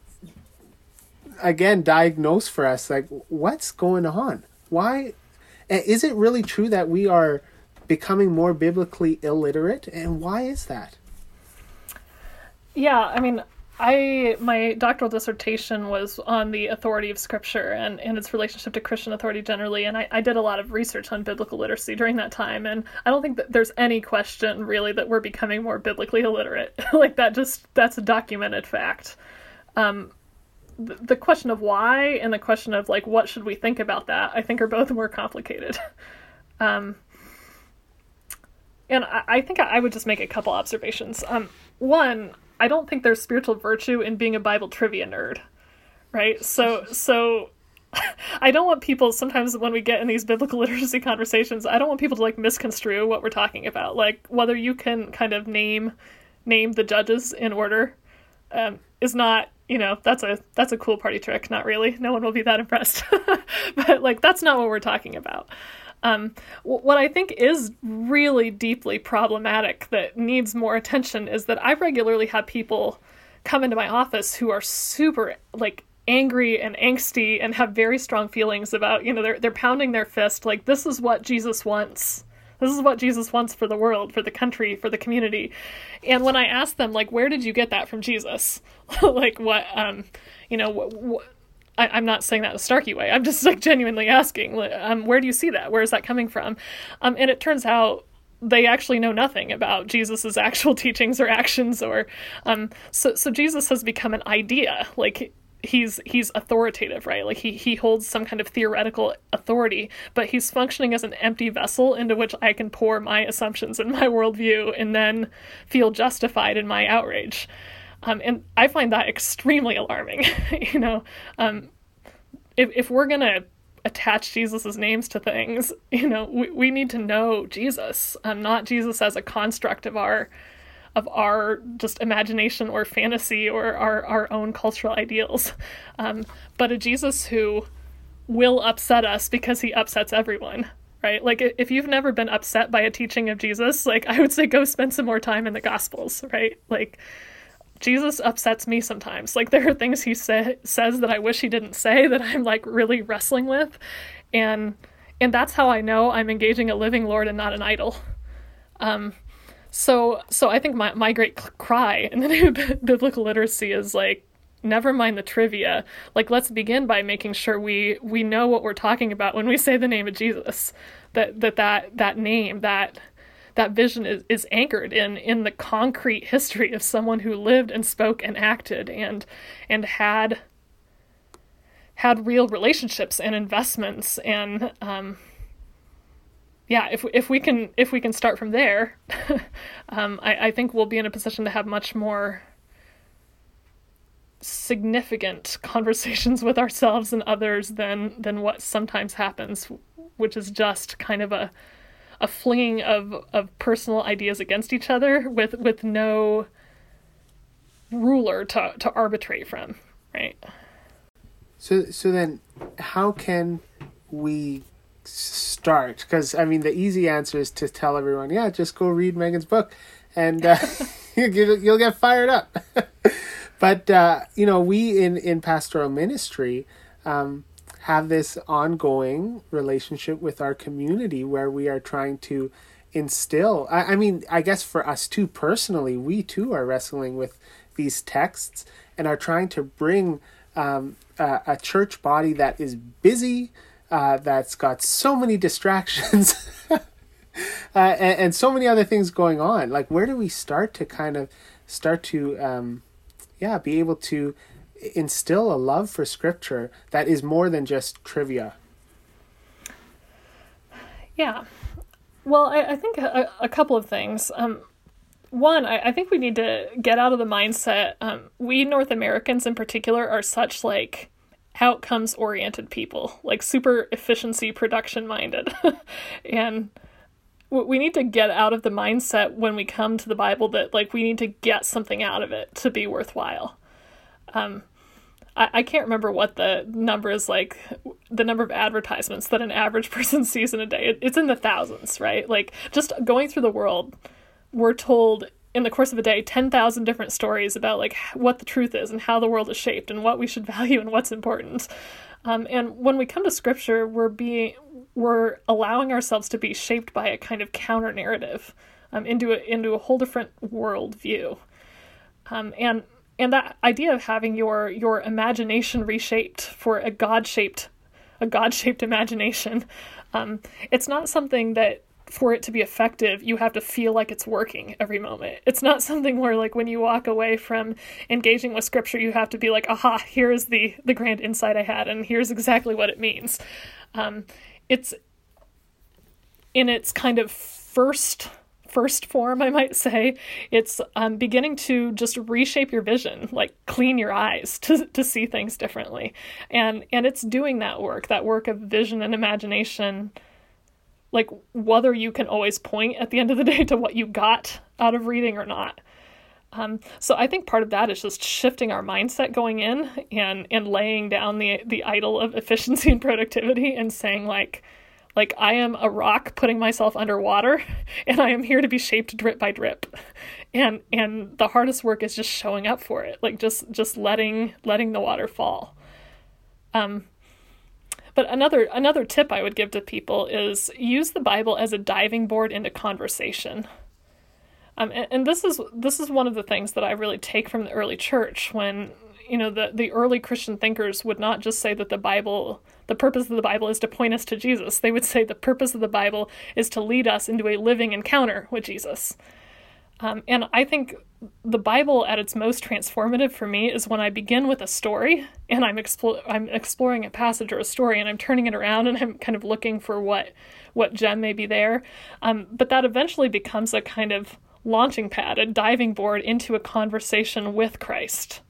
again diagnose for us like what's going on? Why is it really true that we are becoming more biblically illiterate and why is that yeah, I mean, I my doctoral dissertation was on the authority of scripture and, and its relationship to Christian authority generally, and I, I did a lot of research on biblical literacy during that time, and I don't think that there's any question really that we're becoming more biblically illiterate. (laughs) like that just that's a documented fact. Um, the, question of why and the question of like what should we think about that, I think are both more complicated. (laughs) um, and I, think I would just make a couple observations. Um, one, I don't think there's spiritual virtue in being a Bible trivia nerd, right? So so (laughs) I don't want people sometimes when we get in these biblical (laughs) literacy conversations, I don't want people to like misconstrue what we're talking about. Like whether you can kind of name name the judges in order um, is not you know that's a that's a cool party trick not really no one will be that impressed (laughs) but like that's not what we're talking about um, what I think is really deeply problematic that needs more attention is that I regularly have people come into my office who are super like angry and angsty and have very strong feelings about you know they're they're pounding their fist like this is what Jesus wants this is what Jesus wants for the world, for the country, for the community. And when I ask them, like, where did you get that from Jesus? (laughs) like, what, um, you know, what, what I, am not saying that in a Starkey way. I'm just like genuinely asking, um, where do you see that? Where is that coming from? Um, and it turns out they actually know nothing about Jesus's (laughs) actual teachings or actions, or um, so. So Jesus has become an idea. Like he's he's authoritative, right? Like he he holds some kind of theoretical authority, but he's functioning as an empty vessel into which I can pour my assumptions and my worldview, and then feel justified in my outrage. Um, and I find that extremely alarming. (laughs) you know, um, if if we're gonna attach Jesus's names to things, (laughs) you know, we, we need to know Jesus, um, not Jesus as a construct of our of our just imagination or fantasy or our, our own cultural ideals, um, but a Jesus who will upset us because he upsets everyone right? Like if you've never been upset by a teaching of Jesus, like I would say go spend some more time in the gospels, right? Like Jesus upsets me sometimes. Like there are things he say, says that I wish he didn't say that I'm like really wrestling with, and and that's how I know I'm engaging a living Lord and not an idol. Um, so so I think my my great cry in the (laughs) of biblical literacy is like never mind the trivia like let's begin by making sure we we know what we're talking about when we say the name of jesus that that that, that name that that vision is, is anchored in in the concrete history of someone who lived and spoke and acted and and had had real relationships and investments and um, yeah, if if we can if we can start from there, (laughs) um, I, I think we'll be in a position to have much more significant conversations with ourselves and others than than what sometimes happens, which is just kind of a a flinging of of personal ideas against each other with with no ruler to to arbitrate from, right? So so then how can we start? Because I mean the easy answer is to tell everyone, yeah, just go read Meghan's book and uh, (laughs) (laughs) you'll, you'll get fired up. (laughs) but uh, you know, we in in pastoral ministry um, have this ongoing relationship with our community where we are trying to instill I, I mean i guess for us too personally we too are wrestling with these texts and are trying to bring um, a, a church body that is busy uh, that's got so many distractions (laughs) uh, and, and, so many other things going on. Like where do we start to kind of start to um, yeah be able to instill a love for scripture that is more than just trivia. Yeah. Well, I, I think a, a, couple of things. Um, one, I, I, think we need to get out of the mindset. Um, we North Americans in particular are such like outcomes oriented people, like super efficiency production minded. (laughs) and we need to get out of the mindset when we come to the Bible that like we need to get something out of it to be worthwhile. Um, I, I can't remember what the number is like, the number of advertisements that an average (laughs) person sees in a day. It, it's in the thousands, right? Like just going through the world, we're told in the course of a day 10,000 different stories about like what the truth is and how the world is shaped and what we should (laughs) value and what's important. Um, and when we come to scripture, we're being we're allowing ourselves to be shaped by a kind of counter narrative um, into a into a whole different worldview. Um, and and that idea of having your your imagination reshaped for a god shaped a god shaped (laughs) imagination um, it's not something that for it to be effective you have to feel like it's working every moment. It's not something where like when you walk away from engaging with scripture you have to be like aha here's the the grand insight i had and here's exactly what it means. Um, it's in its kind of first first form, I might say, it's um, beginning to just reshape your vision, like clean your eyes (laughs) to, to see things differently. And, and it's doing that work, that work of vision and imagination, like whether you can always point at the end of the (laughs) day to what you got out of reading or not. Um, so I think part of that is just shifting our mindset going in and and laying down the the idol of (laughs) efficiency and productivity and saying like like I am a rock putting myself underwater (laughs) and I am here to be shaped drip by drip. And and the hardest work is just showing up for it. Like just just letting letting the water fall. Um but another another tip I would give to people is use the Bible as a diving board into conversation. Um, and, and this is this is one of the things that I really take from the early church when you know the the early Christian thinkers would not just say that the Bible the purpose of the Bible is to point us to Jesus. They would say the purpose of the Bible is to lead us into a living encounter with Jesus. Um, and I think the Bible at its most transformative for me is when I begin with a story and I'm explore I'm exploring a passage or a story and I'm turning it around and I'm kind of looking for what what gem may be there. Um, but that eventually becomes a kind of launching pad, a diving board into a conversation with Christ.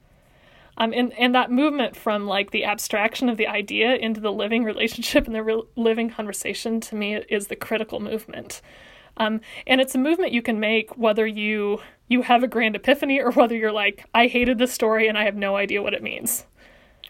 Um, and, and that movement from like the abstraction of the idea into the living relationship and the re- living conversation to me is the critical movement. Um, and it's a movement you can make whether you you have a grand epiphany or whether you're like, I hated this story and I have no idea what it means.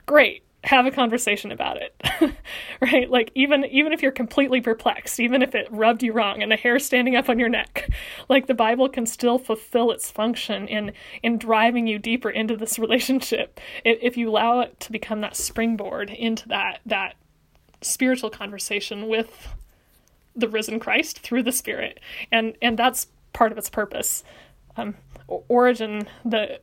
Great have a conversation about it (laughs) right? Like even even if you're completely perplexed even if it rubbed you wrong and a hair standing up on your neck (laughs) like the bible can still fulfill its function in in driving you deeper into this relationship if you allow it to become that springboard into that that spiritual conversation with the risen christ through the spirit. And and that's part of its purpose. Um Origen the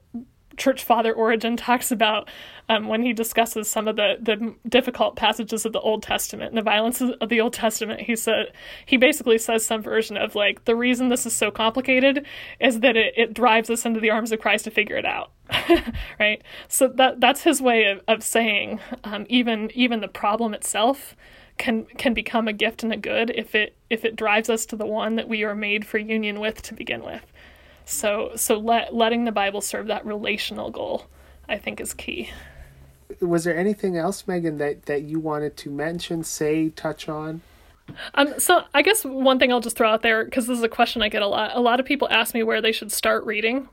church father Origen talks about um, when he discusses some of the, the difficult passages of the Old Testament and the violence of the Old Testament. He said he basically says some version of like the reason this is so complicated is that it, it drives us into the arms of Christ to figure it out. (laughs) right. So that that's his way of, of saying um, even even the problem itself can can become a gift and a good if it if it drives us to the one that we are made for union with to begin with. So so let, letting the Bible serve that relational goal, I think, is key. Was there anything else, Meghan, that that you wanted to mention, say, touch on? Um, so I guess one thing I'll just throw out there because this is a question I get a lot. A lot of people ask me where they should start reading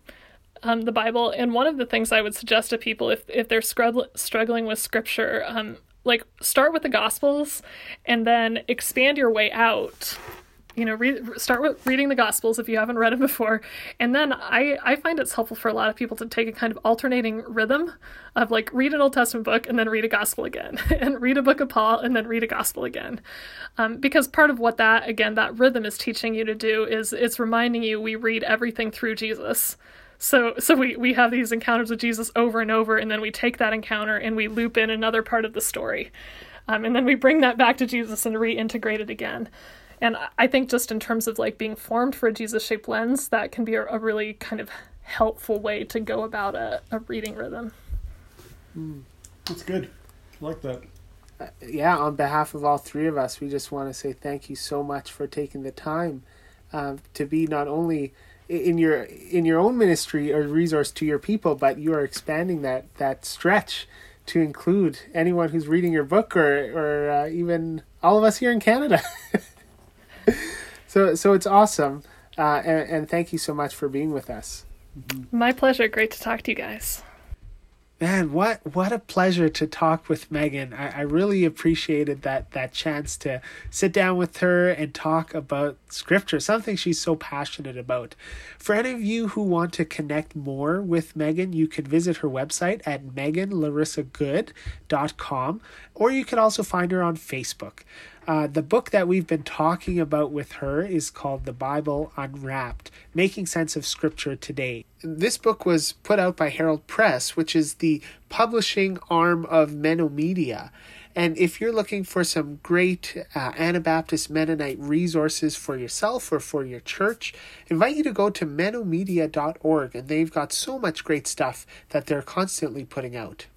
um, the Bible, and one of the things I would suggest to people if if they're scrub- struggling with Scripture, um, like start with the Gospels, and then expand your way out you know read, start with reading the gospels if you haven't read them before. And then i i find it's helpful for a lot of people to take a kind of alternating rhythm of like read an old testament book and then read a gospel again (laughs) and read a book of paul and then read a gospel again. Um, because part of what that again that rhythm is teaching you to do is it's reminding you we read everything through jesus. So so we we have these encounters with jesus over and over and then we take that encounter and we loop in another part of the story. Um, and then we bring that back to jesus and reintegrate it again and I think just in terms of like being formed for a Jesus shaped lens, that can be a, a, really kind of helpful way to go about a, a reading rhythm. Mm, that's good. I like that. Uh, yeah, on behalf of all three of us, we just want to say thank you so much for taking the time uh, to be not only in your in your own ministry or resource to your people, but you are expanding that that stretch to include anyone who's reading your book or or uh, even all of us here in Canada. (laughs) so so it's awesome, uh, and, and thank you so much for being with us. My pleasure. Great to talk to you guys. Man, what what a pleasure to talk with Meghan. I, I really appreciated that that chance to sit down with her and talk about scripture, something she's so passionate about. For any of you who want to connect more with Meghan, you can visit her website at meghanlarissagood.com or you can also find her on Facebook. Uh, the book that we've been talking about with her is called The Bible Unwrapped Making Sense of Scripture Today. This book was put out by Herald Press, which is the publishing arm of Media. And if you're looking for some great uh, Anabaptist Mennonite resources for yourself or for your church, invite you to go to mennomedia.org and they've got so much great stuff that they're constantly putting out.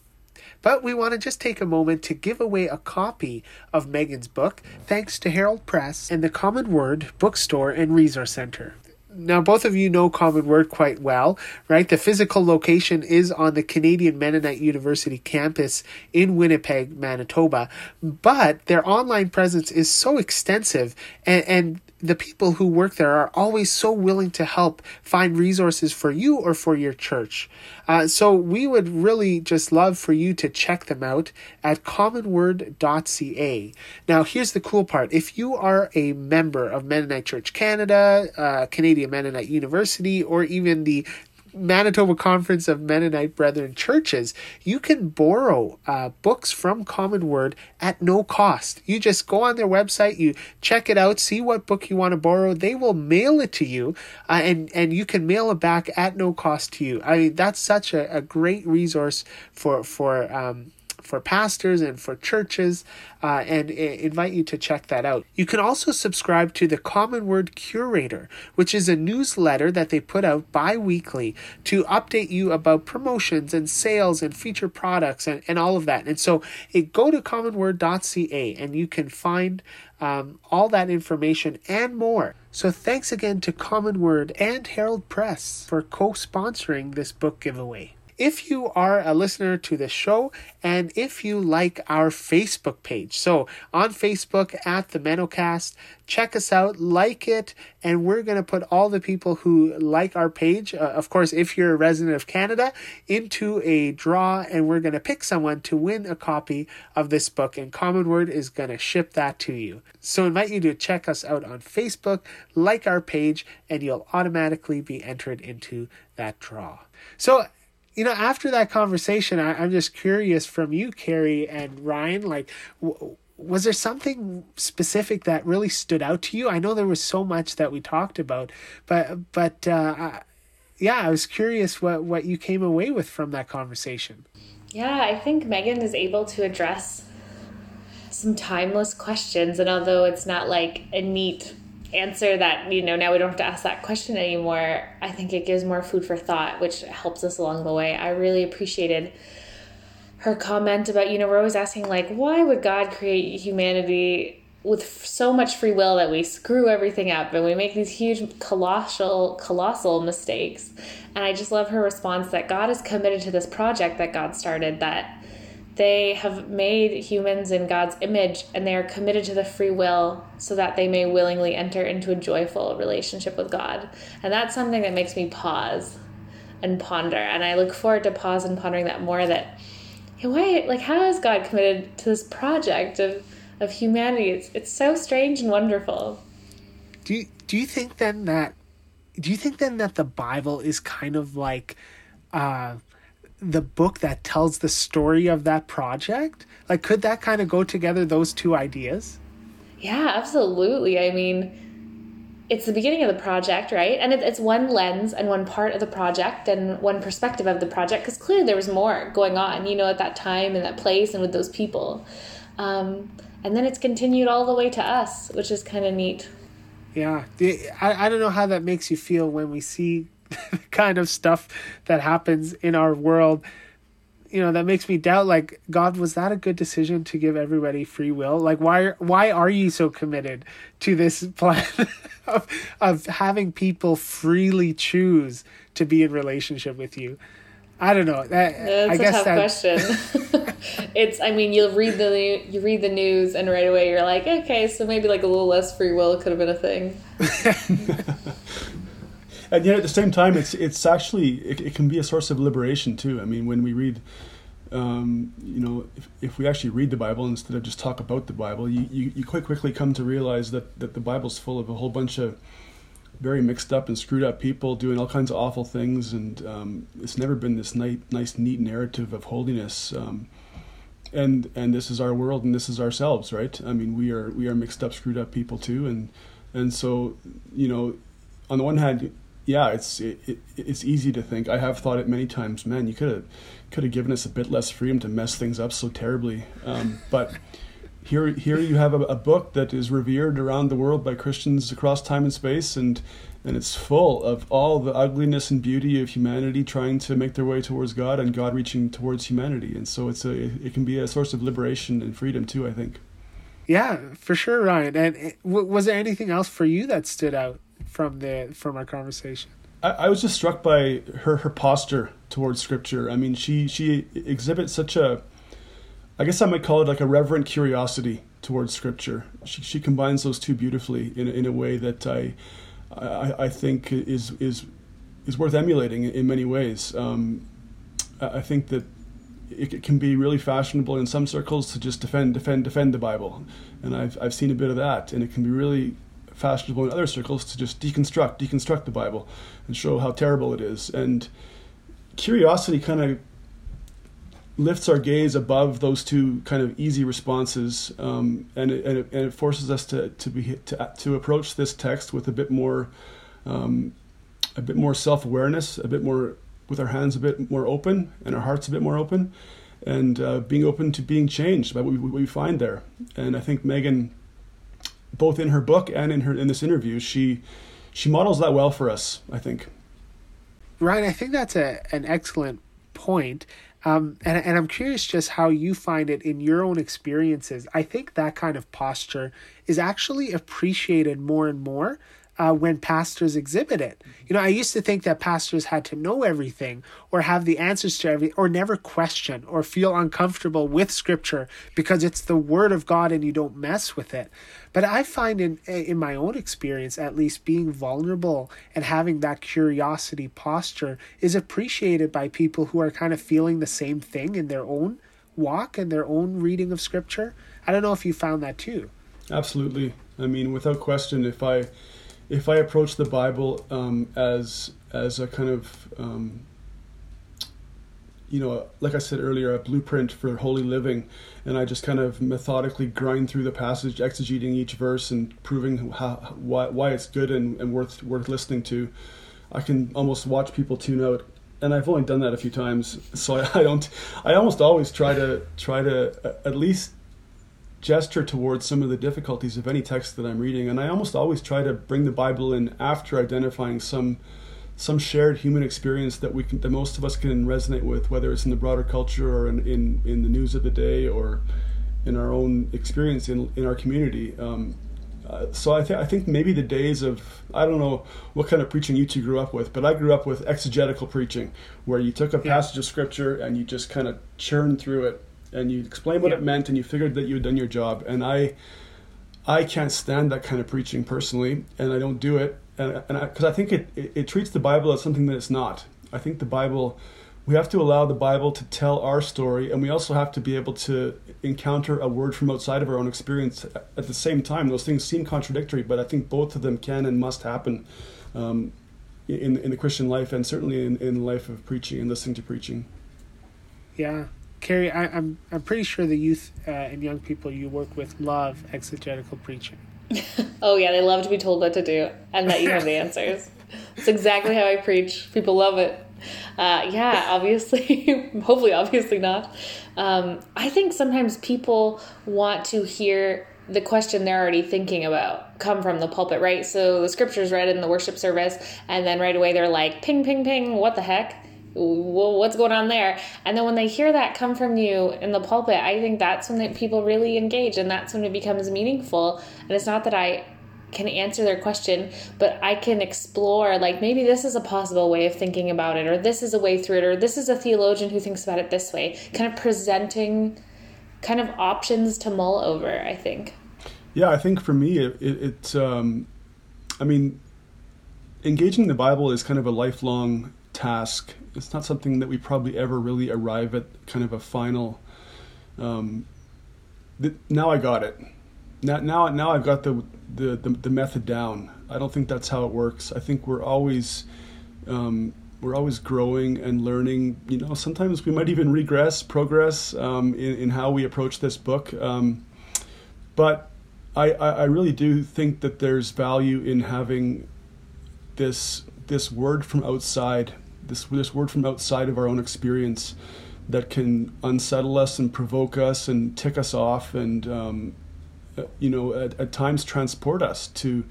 But we want to just take a moment to give away a copy of Meghan's book, thanks to Herald Press and the Common Word Bookstore and Resource Center. now both of you know Common Word quite well, right? The physical location is on the Canadian Mennonite University campus in Winnipeg, Manitoba, but their online presence is so extensive and, and the people who work there are always so willing to help find resources for you or for your church. Uh, so we would really just love for you to check them out at commonword.ca. Now, here's the cool part. If you are a member of Mennonite Church Canada, uh, Canadian Mennonite University, or even the Manitoba Conference of Mennonite Brethren Churches, you can borrow uh, books from Common Word at no cost. You just go on their website, you check it out, see what book you want to borrow. They will mail it to you, uh, and and you can mail it back at no cost to you. I mean, that's such a, a great resource for for um, for pastors and for churches, uh, and invite you to check that out. You can also subscribe to the Common Word Curator, which is a newsletter that they put out bi weekly to update you about promotions and sales and feature products and, and all of that. And so it, go to commonword.ca and you can find um, all that information and more. So thanks again to Common Word and Herald Press for co sponsoring this book giveaway if you are a listener to the show and if you like our Facebook page. So on Facebook at the MennoCast, check us out, like it, and we're going to put all the people who like our page, uh, of course, if you're a resident of Canada, into a draw, and we're going to pick someone to win a copy of this book, and Common Word is going to ship that to you. So I invite you to check us out on Facebook, like our page, and you'll automatically be entered into that draw. So you know, after that conversation, I, am just curious from you, Carrie and Ryan, like, w- was there something specific that really stood out to you? I know there was so much that we talked about, but but uh, yeah, I was curious what what you came away with from that conversation. Yeah, I think Meghan is able to address some timeless questions, and although it's not like a neat answer that you know now we don't have to ask that question anymore. I think it gives more food for thought which helps us along the way. I really appreciated her comment about you know we're always asking like why would god create humanity with so much free will that we screw everything up and we make these huge colossal colossal mistakes? And i just love her response that god is committed to this project that god started that they have made humans in God's image and they are committed to the free will so that they may willingly enter into a joyful relationship with God. And that's something that makes me pause and ponder. And I look forward to pause and pondering that more that why like how is God committed to this project of of humanity? It's it's so strange and wonderful. Do you do you think then that do you think then that the Bible is kind of like uh the book that tells the story of that project? Like, could that kind of go together, those two ideas? Yeah, absolutely. I mean, it's the beginning of the project, right? And it's one lens and one part of the project and one perspective of the project because clearly there was more going on, you know, at that time and that place and with those people. Um, and then it's continued all the way to us, which is kind of neat. Yeah. I, I don't know how that makes you feel when we see (laughs) kind of stuff that happens in our world. You know that makes me doubt like god was that a good decision to give everybody free will? Like why why are you so committed to this (laughs) plan of of having people freely choose to be in relationship with you? I don't know. That That's I guess that question. (laughs) It's i mean you'll read the you read the news and right away you're like okay so maybe like a little less free will could have been a thing and yet at the same time, it's it's actually it, it can be a source of liberation too. I mean, when we read, um, you know, if, if we actually read the Bible instead of just talk about the Bible, you, you, you quite quickly come to realize that that the Bible's full of a whole bunch of very mixed up and screwed up people doing all kinds of awful things, and um, it's never been this nice, nice, neat narrative of holiness. Um, and and this is our world, and this is ourselves, right? I mean, we are we are mixed up, screwed up people too, and and so you know, on the one hand, yeah, it's it, it, it's easy to think. I have thought it many times. Man, you could have could have given us a bit less freedom to mess things up so terribly. Um, but here here you have a, a, book that is revered around the world by Christians across time and space, and and it's full of all the ugliness and beauty of humanity trying to make their way towards God and God reaching towards humanity. And so it's a it can be a source of liberation and freedom too. I think. Yeah, for sure, Ryan. And was there anything else for you that stood out from the from our conversation? I, I was just struck by her her posture towards scripture. I mean, she she exhibits such a, I guess I might call it like a reverent curiosity towards scripture. She she combines those two beautifully in in a way that I, I, I think is is is worth emulating in many ways. Um, I think that it can be really fashionable in some circles to just defend, defend, defend the Bible, and I've I've seen a bit of that, and it can be really fashionable in other circles to just deconstruct, deconstruct the Bible, and show how terrible it is. And curiosity kind of lifts our gaze above those two kind of easy responses, um, and, it, and, it, and it forces us to to be to to approach this text with a bit more. Um, a bit more self-awareness, a bit more with our hands a bit more open and our hearts a bit more open, and uh, being open to being changed by what we, what we find there. And I think Meghan, both in her book and in her in this interview, she she models that well for us. I think. Ryan, I think that's a an excellent point. Um, and, and I'm curious just how you find it in your own experiences. I think that kind of posture is actually appreciated more and more uh, when pastors exhibit it. You know, I used to think that pastors had to know everything or have the answers to everything or never question or feel uncomfortable with scripture because it's the word of God and you don't mess with it. But I find in in my own experience at least being vulnerable and having that curiosity posture is appreciated by people who are kind of feeling the same thing in their own walk and their own reading of scripture. I don't know if you found that too. Absolutely. I mean, without question, if I if I approach the Bible um, as as a kind of um, you know, like I said earlier, a blueprint for holy living, and I just kind of methodically grind through the passage, exegeting each verse and proving how why, why it's good and, and worth worth listening to. I can almost watch people tune out, and I've only done that a few times, so I, I don't. I almost always try to try to at least gesture towards some of the difficulties of any text that I'm reading, and I almost always try to bring the Bible in after identifying some some shared human experience that we can that most of us can resonate with, whether it's in the broader culture or in in, in the news of the day or in our own experience in in our community. Um, uh, so I, th- I think maybe the days of I don't know what kind of preaching you two grew up with, but I grew up with exegetical preaching, where you took a passage of scripture and you just kind of churned through it and you explained what yeah. it meant and you figured that you had done your job. And I, I can't stand that kind of preaching personally, and I don't do it, and because I, I, think it, it, it treats the Bible as something that it's not. I think the Bible, we have to allow the Bible to tell our story, and we also have to be able to encounter a word from outside of our own experience at the same time. Those things seem contradictory, but I think both of them can and must happen um, in in the Christian life, and certainly in in the life of preaching and listening to preaching. Yeah, Carrie, I, am I'm, I'm pretty sure the youth uh, and young people you work with love exegetical preaching. (laughs) oh yeah, they love to be told what to do and that you have the answers. (laughs) It's exactly how I preach. People love it. Uh, yeah, obviously, (laughs) hopefully, obviously not. Um, I think sometimes people want to hear the question they're already thinking about come from the pulpit, right? So the scripture's read in the worship service, and then right away they're like, ping, ping, ping, what the heck? Well, what's going on there? And then when they hear that come from you in the pulpit, I think that's when people really engage and that's when it becomes meaningful. And it's not that I can answer their question, but I can explore like maybe this is a possible way of thinking about it, or this is a way through it, or this is a theologian who thinks about it this way. Kind of presenting kind of options to mull over, I think. Yeah, I think for me, it, it, it's, um, I mean, engaging the Bible is kind of a lifelong task. It's not something that we probably ever really arrive at kind of a final. Um, th- now I got it. Now, now, now I've got the, the, the the method down. I don't think that's how it works. I think we're always um, we're always growing and learning. You know, sometimes we might even regress, progress um, in, in how we approach this book. Um, but I, I, I really do think that there's value in having this this word from outside this this word from outside of our own experience that can unsettle us and provoke us and tick us off and um, uh, you know at, at, times transport us to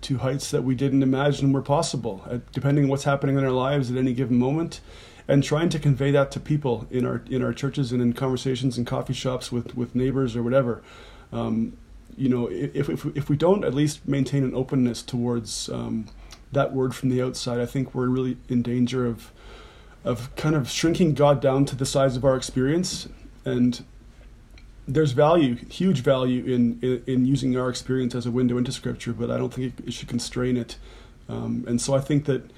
to heights that we didn't imagine were possible uh, depending on what's happening in our lives at any given moment and trying to convey that to people in our in our churches and in conversations in coffee shops with with neighbors or whatever. Um, you know if, if if we don't at least maintain an openness towards um, that word from the outside, I think we're really in danger of of kind of shrinking God down to the size of our experience. And there's value, huge value in, in, in using our experience as a window into Scripture, but I don't think it, it should constrain it. Um, and so I think that,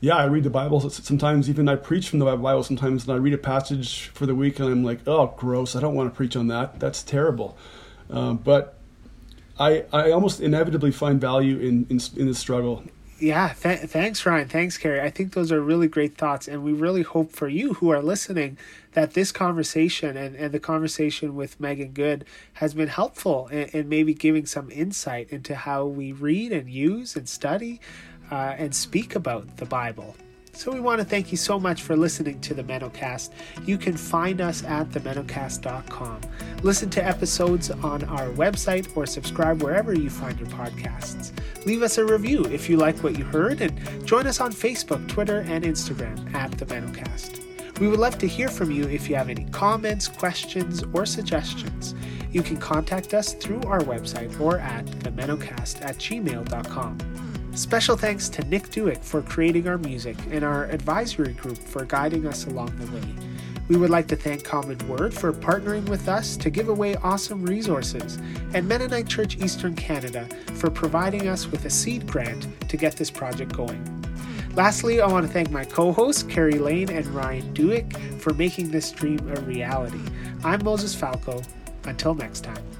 yeah, I read the Bible sometimes. Even I preach from the Bible sometimes, and I read a passage for the week, and I'm like, oh, gross! I don't want to preach on that. That's terrible. Um, but I I almost inevitably find value in in, in the struggle yeah, th- thanks, Ryan. Thanks, Carrie. I think those are really great thoughts. And we really hope for you who are listening that this conversation and, and the conversation with Meghan Good has been helpful in, in maybe giving some insight into how we read and use and study uh, and speak about the Bible. So we want to thank you so much for listening to the MennoCast. You can find us at themennocast.com. Listen to episodes on our website or subscribe wherever you find your podcasts. Leave us a review if you like what you heard and join us on Facebook, Twitter, and Instagram at the MennoCast. We would love to hear from you if you have any comments, questions, or suggestions. You can contact us through our website or at themennocast at gmail.com. Special thanks to Nick Dewick for creating our music and our advisory group for guiding us along the way. We would like to thank Common Word for partnering with us to give away awesome resources, and Mennonite Church Eastern Canada for providing us with a seed grant to get this project going. Lastly, I want to thank my co hosts, Carrie Lane and Ryan Dewick, for making this dream a reality. I'm Moses Falco. Until next time.